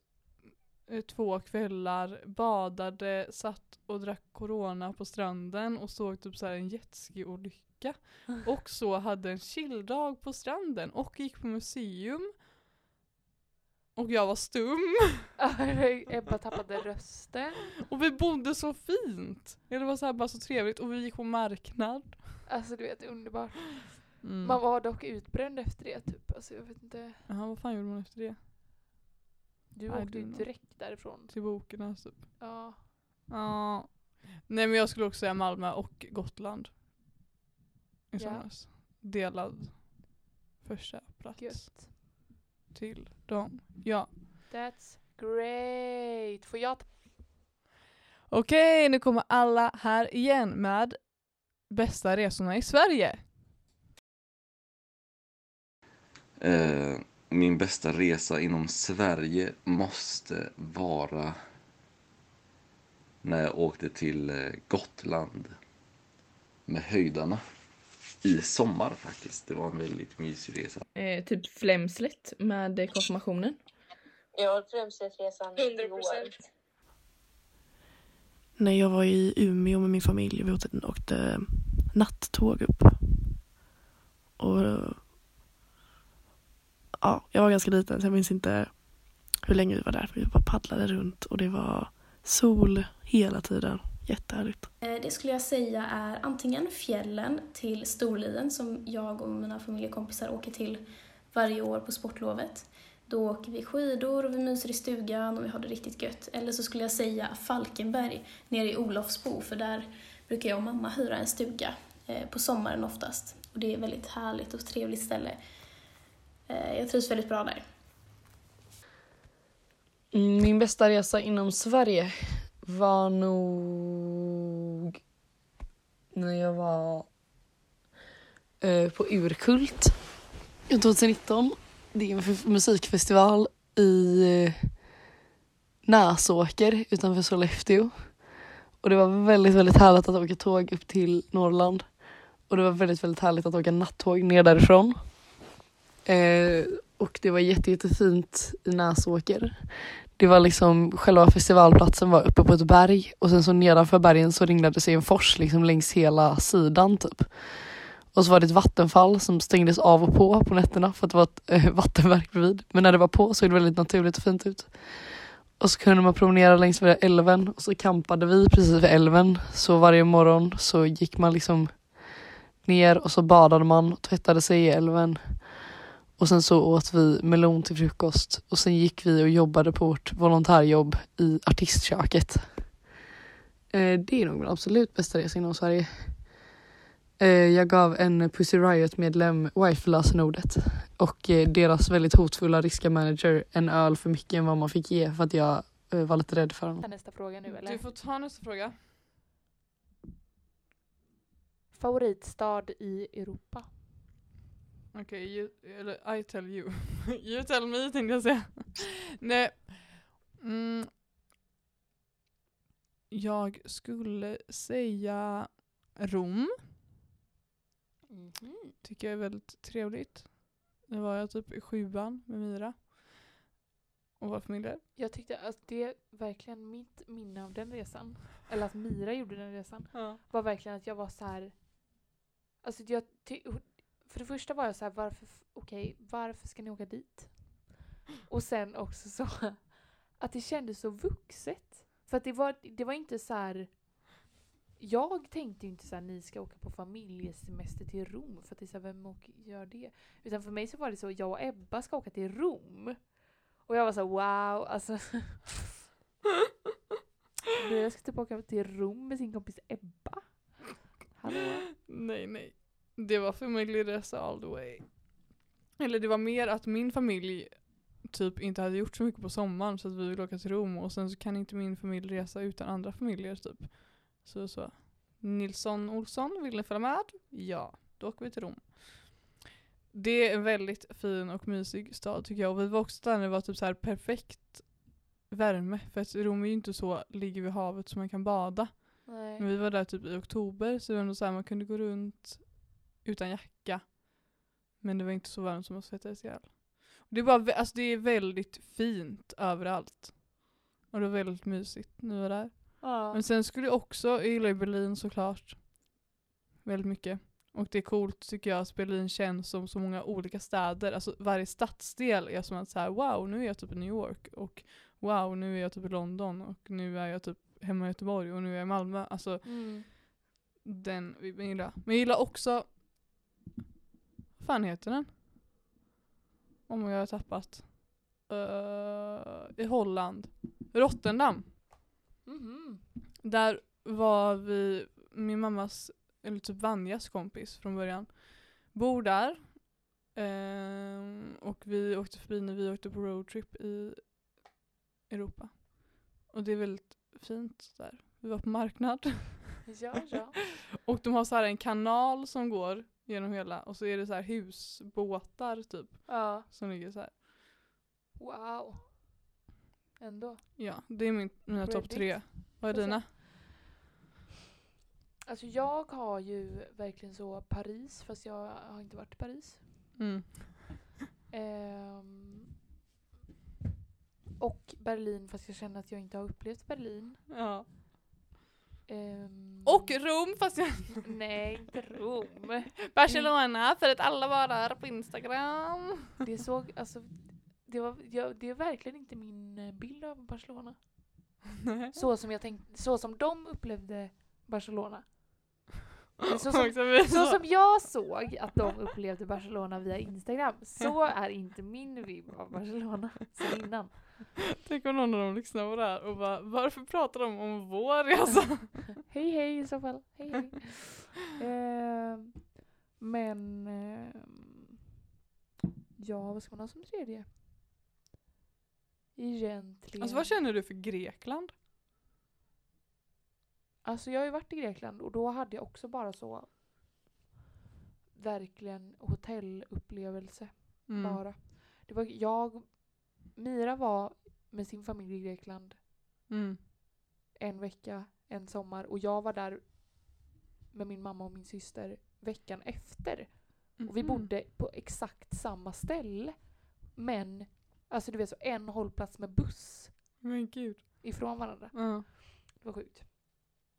eh, två kvällar, badade, satt och drack corona på stranden och såg typ så här en jetski-olycka. Och så hade en chilldag på stranden och gick på museum. Och jag var stum. Ebba tappade rösten. Och vi bodde så fint. Ja, Det var så här bara så trevligt och vi gick på marknad. Alltså du vet, underbart. Mm. Man var dock utbränd efter det typ. Alltså jag vet inte. Jaha, vad fan gjorde man efter det? Du I åkte ju direkt därifrån. Till boken typ. Ja. Ja. Nej men jag skulle också säga Malmö och Gotland. I Ja. somras. Delad första plats Gött. Till dem. Ja. That's great. Får jag Okej, nu kommer alla här igen med bästa resorna i Sverige. Eh, min bästa resa inom Sverige måste vara när jag åkte till eh, Gotland med höjdarna. I sommar faktiskt. Det var en väldigt mysig resa. Eh, typ Flemslet med konfirmationen. Främslättresan i 100%. år. När jag var i Umeå med min familj, vi åkte, åkte nattåg upp. Och ja, jag var ganska liten så jag minns inte hur länge vi var där. Vi bara paddlade runt och det var sol hela tiden. Jättehärligt. Eh, Det skulle jag säga är antingen fjällen till Storlien som jag och mina familjekompisar åker till varje år på sportlovet. Då åker vi skidor och vi myser i stugan och vi har det riktigt gött. Eller så skulle jag säga Falkenberg nere i Olofsbo för där brukar jag och mamma hyra en stuga eh, på sommaren oftast. Och det är ett väldigt härligt och trevligt ställe. Eh, Jag trivs väldigt bra där. Mm, Min bästa resa inom Sverige var nog när jag var eh, på Urkult 2019. Det är en musikfestival i eh, Näsåker utanför Sollefteå. Och det var väldigt, väldigt härligt att åka tåg upp till Norrland. Och det var väldigt, väldigt härligt att åka nattåg ner därifrån. Eh, och det var jätte, jättefint i Näsåker. Det var liksom, själva festivalplatsen var uppe på ett berg och sen så nedanför bergen så ringlade sig en fors liksom längs hela sidan typ. Och så var det ett vattenfall som stängdes av och på på nätterna för att det var ett eh, vattenverk bredvid. Men när det var på såg det väldigt naturligt och fint ut. Och så kunde man promenera längs med älven och så campade vi precis vid älven. Så varje morgon så gick man liksom ner och så badade man och tvättade sig i älven. Och sen så åt vi melon till frukost och sen gick vi och jobbade på vårt volontärjobb i artistköket. Eh, det är nog min absolut bästa resa inom Sverige. Eh, jag gav en Pussy Riot-medlem wifi-lösenordet och eh, deras väldigt hotfulla riska manager en öl för mycket än vad man fick ge för att jag eh, var lite rädd för honom. Ta nästa fråga nu eller? Du får ta nästa fråga. Favoritstad i Europa? Okej, you, eller I tell you. you tell me tänkte jag säga. Nej. Mm. Jag skulle säga Rom. Tycker jag är väldigt trevligt. Nu var jag typ i sjuan med Mira. Och våra familjer. Jag tyckte att det verkligen mitt minne av den resan, eller att Mira gjorde den resan, Ja. var verkligen att jag var så här. Alltså jag, för det första var jag så här, varför, f- varför ska ni åka dit? Och sen också så att det kändes så vuxet. För att det var, det var inte så här. Jag tänkte ju inte så här, ni ska åka på familjesemester till Rom, för att det är så här, vem åker, gör det? Utan för mig så var det så, jag och Ebba ska åka till Rom. Och jag var så här, wow, alltså. jag ska typ åka till Rom med sin kompis Ebba. Hallå? Nej, nej. Det var familjeresa all the way. Eller det var mer att min familj typ inte hade gjort så mycket på sommaren så att vi ville åka till Rom och sen så kan inte min familj resa utan andra familjer typ. Så så. Nilsson Olsson, vill ni följa med? Ja, då åker vi till Rom. Det är en väldigt fin och mysig stad tycker jag och vi var också där när det var typ så här perfekt värme för att Rom är ju inte så, ligger vid havet så man kan bada. Nej. Men vi var där typ i oktober så det var ändå så här, man kunde gå runt utan jacka. Men det var inte så varmt som man svettades ihjäl. Det är, bara, alltså det är väldigt fint överallt. Och det var väldigt mysigt när vi var där. Ja. Men sen skulle jag också, jag gillar Berlin såklart. Väldigt mycket. Och det är coolt tycker jag att Berlin känns som så många olika städer. Alltså varje stadsdel är som att så här, wow nu är jag typ i New York. Och wow nu är jag typ i London. Och nu är jag typ hemma i Göteborg. Och nu är jag i Malmö. Alltså Mm. den vill man gilla. Men jag gillar också, fan heter den? Om jag har tappat. Eh, I Holland. Rotterdam. Mhm. Där var vi, min mammas, eller typ Vanjas kompis från början, bor där. Ehm, och vi åkte förbi när vi åkte på roadtrip i Europa. Och det är väldigt fint där. Vi var på marknad. Ja, ja. Och de har så här en kanal som går genom hela och så är det så här husbåtar typ Ja. som ligger så här. Wow. Ändå. Ja, det är min, mina topp tre. Vad är dina? Alltså jag har ju verkligen så Paris, fast jag har inte varit i Paris. Mm. Ehm, och Berlin, fast jag känner att jag inte har upplevt Berlin. Ja. Ehm, Och Rom fast jag... Nej, inte Rom. Barcelona för att alla var där på Instagram. Det såg, alltså, det, var, jag, det är verkligen inte min eh, bild av Barcelona. Så som, jag tänkte, så som de upplevde Barcelona. Så som, så- som jag såg att de upplevde Barcelona via Instagram, så är inte min vibb av Barcelona sen innan. Tänk om någon av dem lyssnar på det här och bara varför pratar de om vår resa? Hej hej i så fall. Hej hej. Ehm, men ehm, ja, vad ska man ha som tredje? Egentligen. Alltså vad känner du för Grekland? Alltså jag har ju varit i Grekland och då hade jag också bara så verkligen hotellupplevelse Mm. bara. Det var jag, Mira var med sin familj i Grekland Mm. en vecka, en sommar och jag var där med min mamma och min syster veckan efter. Och vi Mhm. bodde på exakt samma ställe. Men, alltså du vet så en hållplats med buss Men gud. ifrån varandra. Ja. Det var sjukt.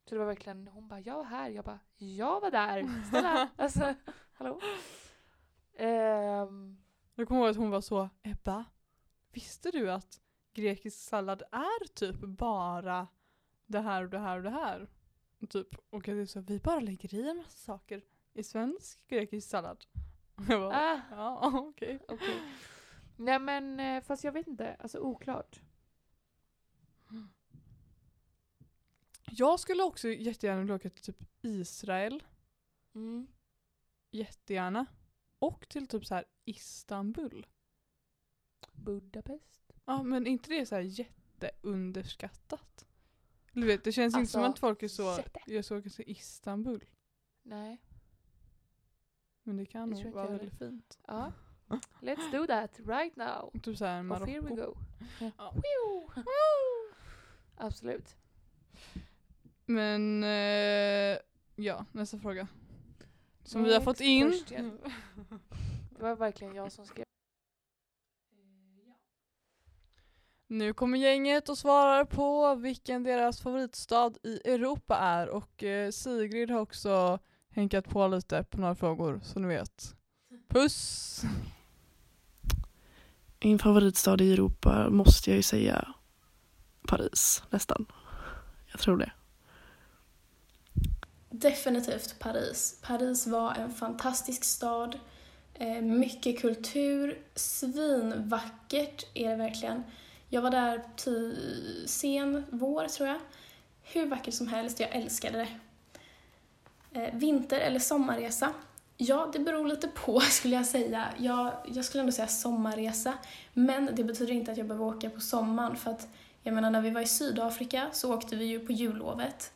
Så det var verkligen, hon bara jag var här, jag bara jag var där. Snälla, alltså hallå. Ehm, Jag kommer ihåg att hon var så Ebba, visste du att grekisk sallad är typ bara det här och det här och det här? Typ, och är så, vi bara lägger i en massa saker. i svensk grekisk sallad. Jag bara, Ah, ja okej. okej. Nej men eh, fast jag vet inte, alltså oklart. Jag skulle också jättegärna vilja åka till typ Israel. Mm. Jättegärna. Och till typ så här Istanbul. Budapest. Ja men inte det så här jätteunderskattat? Du vet, det känns inte som Alltså, att folk är så, jätte. jag åka till Istanbul. Nej. Men det kan Det nog inte vara jag väldigt fint. Ja. Let's do that right now. Typ såhär Och here we Marocko. go. Ja. Whew. Absolut. Men eh, ja, nästa fråga. Som vi har Next fått in. question. Det var verkligen jag som skrev. Nu kommer gänget och svarar på vilken deras favoritstad i Europa är och eh, Sigrid har också hänkat på lite på några frågor så ni vet. Puss! Min favoritstad i Europa måste jag ju säga Paris, nästan. Jag tror det. Definitivt Paris. Paris var en fantastisk stad. Eh, mycket kultur. Svinvackert är det verkligen. Jag var där sen vår, tror jag. Hur vackert som helst. Jag älskade det. Eh, vinter eller sommarresa? Ja, det beror lite på skulle jag säga. Jag, jag skulle ändå säga sommarresa. Men det betyder inte att jag behöver åka på sommaren. För att, jag menar, när vi var i Sydafrika så åkte vi ju på jullovet.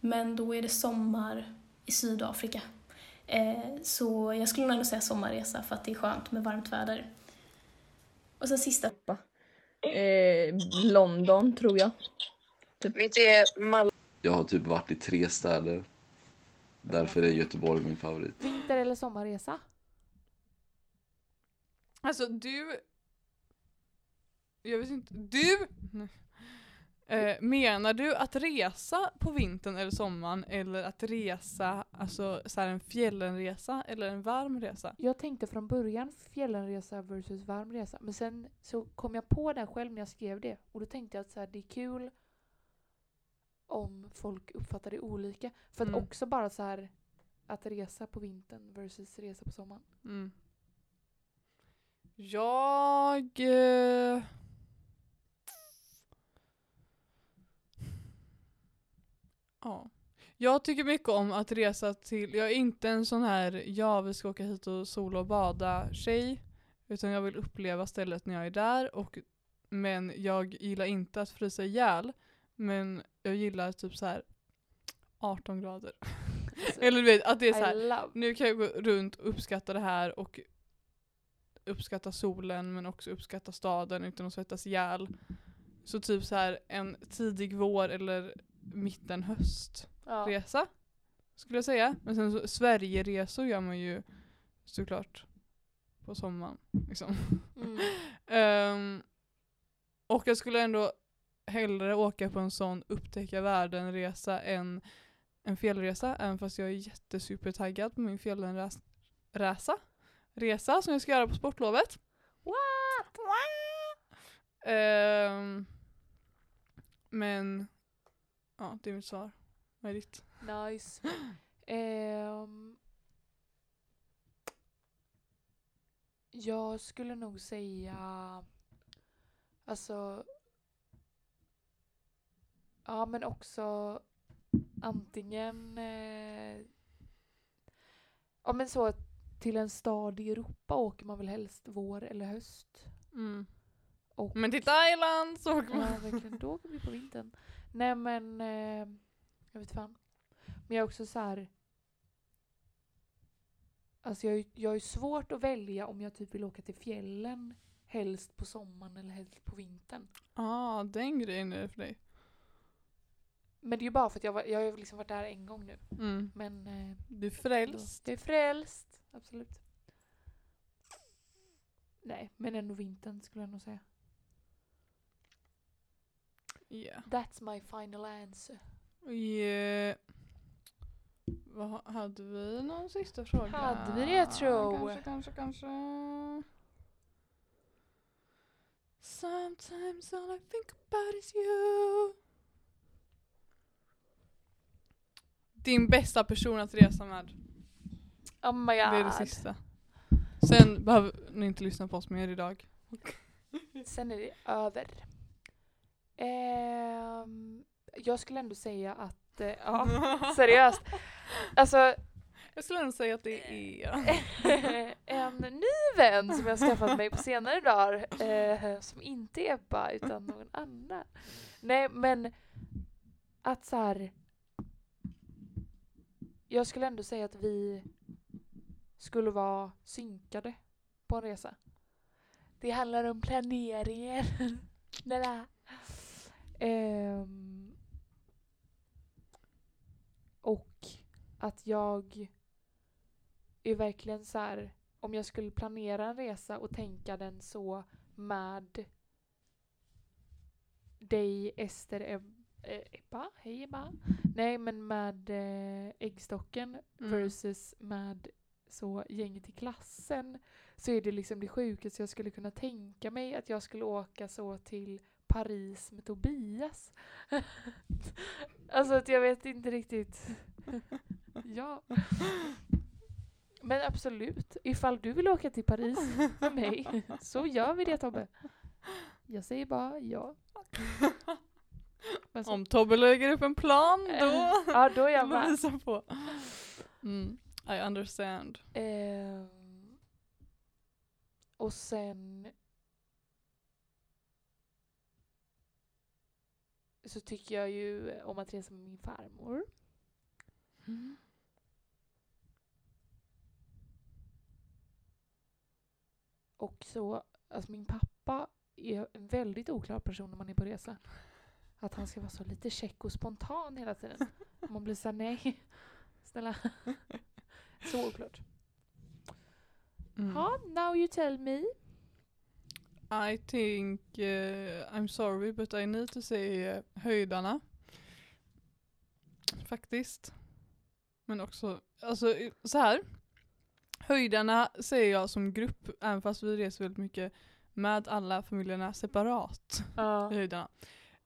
Men då är det sommar i Sydafrika. Eh, så jag skulle nog ändå säga sommarresa för att det är skönt med varmt väder. Och sen sista. Eh, London tror jag. Vet du, Malmö Jag har typ varit i tre städer. Därför är Göteborg min favorit. Vinter eller sommarresa? Alltså du... Jag vet inte. Du! Eh, menar du att resa på vintern eller sommaren eller att resa, alltså så här en fjällenresa eller en varm resa? Jag tänkte från början fjällenresa versus varmresa. Men sen så kom jag på det själv när jag skrev det. Och då tänkte jag att så här, det är kul om folk uppfattar det olika. För att Mm. också bara så här att resa på vintern versus resa på sommaren. Mm. Jag... Eh... Ja. Jag tycker mycket om att resa till, jag är inte en sån här ja vi ska åka hit och sola och bada tjej. Utan jag vill uppleva stället när jag är där och men jag gillar inte att frysa ihjäl. Men jag gillar typ så här 18 grader. Eller du vet att det är så här, nu kan jag gå runt och uppskatta det här och uppskatta solen men också uppskatta staden utan att svettas ihjäl. Så typ så här en tidig vår eller mitten höst Ja. skulle jag säga. Men sen så Sverigeresor gör man ju såklart på sommaren. Liksom. Mm. Ehm, och jag skulle ändå hellre åka på en sån upptäcka världen-resa än en fjällresa. Även fast jag är jättesupertaggad på min fjällenresa. Resa som jag ska göra på sportlovet. What? Ehm, men ja, det är mitt svar. Vad är ditt? Nice. Ehm, jag skulle nog säga alltså ja men också antingen eh, ja men så till en stad i Europa åker man väl helst vår eller höst. Mm. Och, Men till Thailand så åker man. Ja, verkligen. Då åker vi på vintern. Nej, men eh, jag vet fan. Men jag är också så här. Alltså jag, är- jag är svårt att välja om jag typ vill åka till fjällen helst på sommaren eller helst på vintern. ah, den grejen är det för dig. Men det är ju bara för att jag, var, jag har liksom varit där en gång nu. Mm. Men eh, Du är då, frälst. jag är frälst. Absolut. Nej, men ändå vintern skulle jag nog säga. Yeah. That's my final answer. Yeah. Vad, ha- hade vi någon sista fråga? Hade vi det, tro? Kanske, kanske, kanske. Sometimes all I think about is you. Din bästa person att resa med? Oh my god. Det är det sista. Sen behöver ni inte lyssna på oss mer idag. Sen är det över. Ehm, jag skulle ändå säga att, eh, ja seriöst. Alltså Jag skulle ändå säga att det är... en ny vän som jag skaffat mig på senare dagar eh, som inte är Ebba utan någon annan. Nej men att så här. Jag skulle ändå säga att vi skulle vara synkade på en resa. Det handlar om planeringen. Ehm, och att jag är verkligen så här, om jag skulle planera en resa och tänka den så med dig, Ester, Eb- eh, Ebba, hej Ebba. Nej men med eh, äggstocken Mm. versus med så gänget i klassen så är det liksom det sjukaste jag skulle kunna tänka mig att jag skulle åka så till Paris med Tobias. alltså att jag vet inte riktigt. ja. Men absolut, ifall du vill åka till Paris med mig så gör vi det Tobbe. Jag säger bara ja. Men så- Om Tobbe lägger upp en plan då ja, då är jag med. på. Mm, I understand. Ehm, och sen så tycker jag ju om att resa med min farmor. Och så, alltså min pappa är en väldigt oklar person när man är på resa. Att han ska vara så lite check och spontan hela tiden. Man blir såhär, nej, snälla. Så oklart. Mm. Ja, now you tell me. I think, uh, I'm sorry but I need to say uh, höjdarna. Faktiskt. Men också, alltså så här. Höjdarna säger jag som grupp, även fast vi reser väldigt mycket med alla familjerna separat. Ja. i höjderna.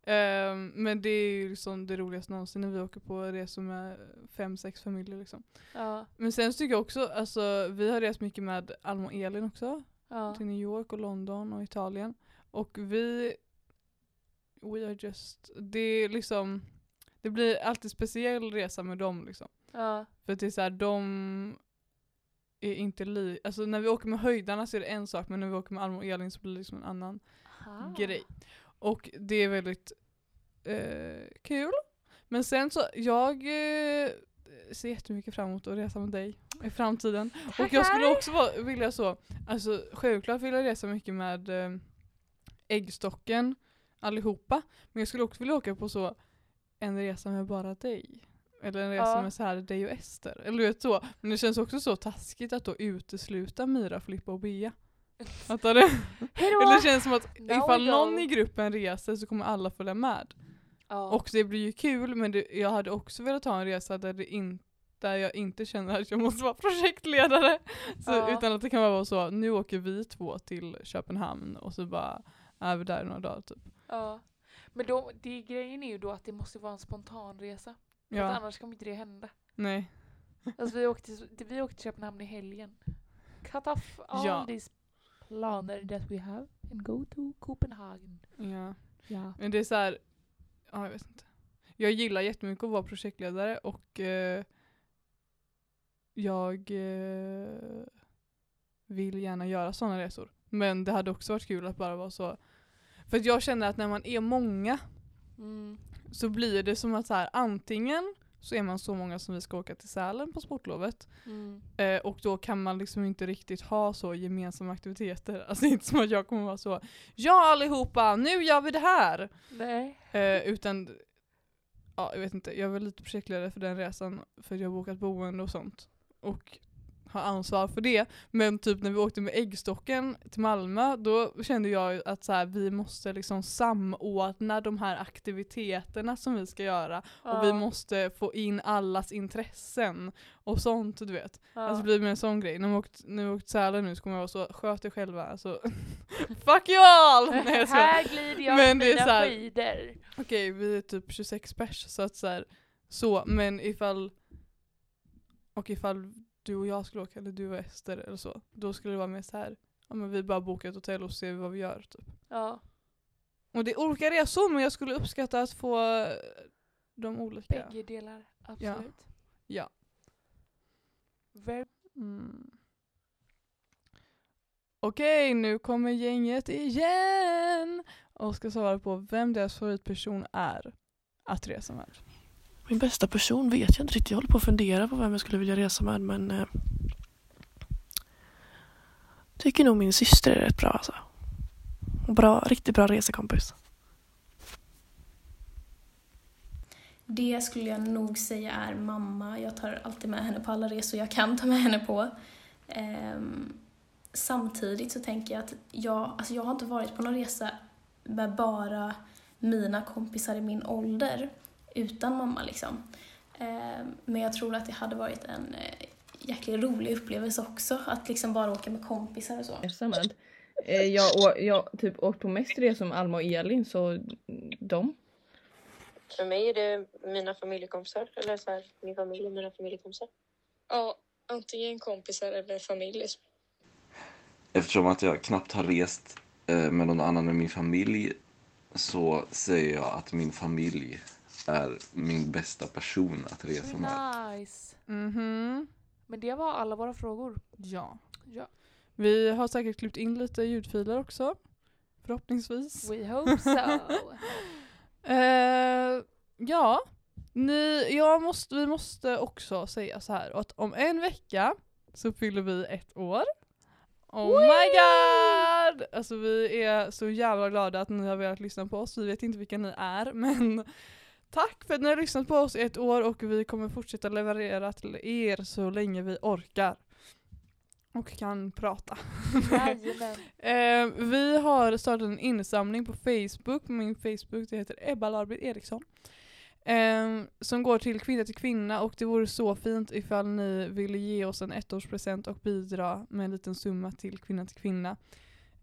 Ehm, men det är ju liksom det roligaste någonsin när vi åker på resor med fem, sex familjer liksom. Ja. Men sen tycker jag också, alltså vi har rest mycket med Alma och Elin också. Ja. Till New York och London och Italien. Och vi, we are just, det är liksom, det blir alltid speciell resa med dem liksom. Ja. För att det är såhär, de är inte li, alltså när vi åker med höjdarna så är det en sak men när vi åker med Alma och Elin så blir det liksom en annan Aha. grej. Och det är väldigt eh, kul. Men sen så, jag eh, ser jättemycket fram emot att resa med dig i framtiden. Och jag skulle också vara, vilja så, alltså självklart vill jag resa mycket med eh, äggstocken allihopa. Men jag skulle också vilja åka på så en resa med bara dig. Eller en resa Ja. med så här dig och Ester. Eller du vet så. Men det känns också så taskigt att då utesluta Mira, Filippa och Bea. Fattar du? Eller det känns som att ifall någon i gruppen reser så kommer alla följa med. Ja. Och det blir ju kul men det, jag hade också velat ha en resa där, det in, där jag inte känner att jag måste vara projektledare. Så, Ja. Utan att det kan bara vara så, nu åker vi två till Köpenhamn och så bara är vi där några dagar typ. ja. Men då, det, grejen är ju då att det måste vara en spontan resa. För att Ja, annars kommer inte det hända. nej. Alltså vi åkte, vi åkte till Köpenhamn i helgen. Cut off all Ja. these planer that we have and go to Copenhagen. Ja. Ja. Men det är så här, ja jag vet inte. Jag gillar jättemycket att vara projektledare och eh, jag eh, vill gärna göra sådana resor. Men det hade också varit kul att bara vara så. För jag känner att när man är många Mm. så blir det som att så här, antingen så är man så många som vi ska åka till Sälen på sportlovet Mm. eh, och då kan man liksom inte riktigt ha så gemensamma aktiviteter. Alltså inte som att jag kommer vara så Ja allihopa, nu gör vi det här! Nej. Eh, utan, ja jag vet inte, jag var lite projektledare för den resan för jag har bokat boende och sånt. Och har ansvar för det. Men typ när vi åkte med äggstocken till Malmö, då kände jag att så här, vi måste liksom samordna de här aktiviteterna som vi ska göra. Och vi Ja. måste få in allas intressen och sånt du vet. Ja. Alltså det blir med en sån grej. När vi åkt, när vi åkt Sälen nu så kommer jag vara så, sköt er själva. Alltså, fuck you all! Nej, jag. Här glider jag Men det är mina så här- skidor. Okej, vi är typ 26 pers så att så här, så, men ifall och ifall du och jag skulle åka eller du och Ester eller så. Då skulle det vara mer så här, ja men vi bara bokar ett hotell och ser vad vi gör typ. Ja. Och det är olika resor men jag skulle uppskatta att få eh, de olika. Bägge delar, absolut. Ja. Ver- Mm. Okej, nu kommer gänget igen och ska svara på vem deras favoritperson är att resa med. Min bästa person vet jag inte riktigt. Jag håller på att fundera på vem jag skulle vilja resa med men eh, tycker nog min syster är rätt bra alltså. Bra, riktigt bra resekompis. Det skulle jag nog säga är mamma. Jag tar alltid med henne på alla resor jag kan ta med henne på. Ehm, samtidigt så tänker jag att jag, alltså jag har inte varit på någon resa med bara mina kompisar i min ålder utan mamma liksom. Ehm, men jag tror att det hade varit en eh, jäkligt rolig upplevelse också att liksom bara åka med kompisar och så. med. Eh, Jag, jag typ åkt på mest resor med Alma och Elin så de. För mig är det mina familjekompisar, eller så här, min familj och mina familjekompisar. Ja, antingen kompisar eller familj. Eftersom att jag knappt har rest eh, med någon annan än min familj så säger jag att min familj är min bästa person att resa med. Nice. Mhm. Men det var alla våra frågor. Ja. Ja. Vi har säkert klippt in lite ljudfiler också. Förhoppningsvis. We hope so. Eh, ja, ni, jag måste, vi måste också säga så här att om en vecka så fyller vi ett år. Oh my god! Alltså vi är så jävla glada att ni har velat lyssna på oss. Vi vet inte vilka ni är men tack för att ni har lyssnat på oss i ett år och vi kommer fortsätta leverera till er så länge vi orkar. Och kan prata. Eh, vi har startat en insamling på Facebook, min Facebook det heter Ebba Larbrid Eriksson. Eh, som går till Kvinna till Kvinna och det vore så fint ifall ni ville ge oss en ettårspresent och bidra med en liten summa till Kvinna till Kvinna.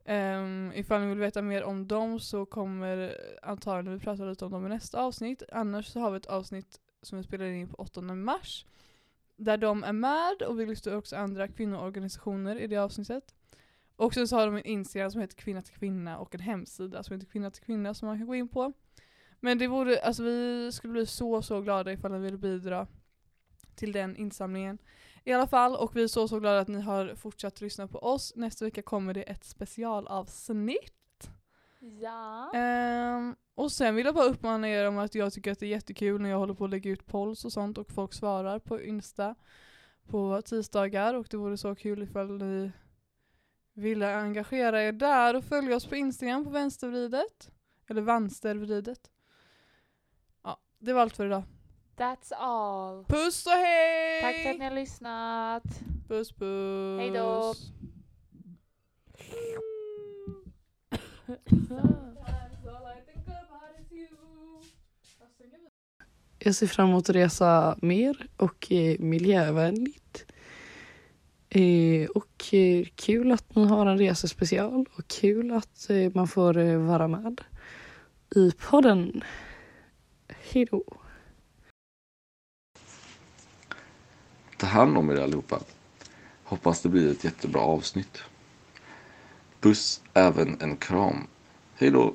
Um, ifall ni vill veta mer om dem så kommer antagligen vi prata lite om dem i nästa avsnitt. Annars så har vi ett avsnitt som vi spelar in på 8 mars. Där de är med och vi lyfter också andra kvinnoorganisationer i det avsnittet. Och sen så har de en Instagram som heter Kvinna till Kvinna och en hemsida som heter Kvinna till Kvinna som man kan gå in på. Men det vore, alltså vi skulle bli så så glada ifall ni ville bidra till den insamlingen. I alla fall, och vi är så så glada att ni har fortsatt lyssna på oss. Nästa vecka kommer det ett specialavsnitt. Ja. Ehm, och sen vill jag bara uppmana er om att jag tycker att det är jättekul när jag håller på att lägga ut polls och sånt och folk svarar på Insta på tisdagar och det vore så kul ifall ni ville engagera er där och följa oss på Instagram på vänstervridet. Eller vänstervridet. Ja, det var allt för idag. That's all. Puss och hej! Tack för att ni har lyssnat. Puss puss. Hej då. Jag ser fram emot att resa mer och eh, miljövänligt. Eh, och eh, kul att ni har en resespecial och kul att man får vara med i podden. Hej då. Ta hand om er allihopa. Hoppas det blir ett jättebra avsnitt. Puss, även en kram. Hej då!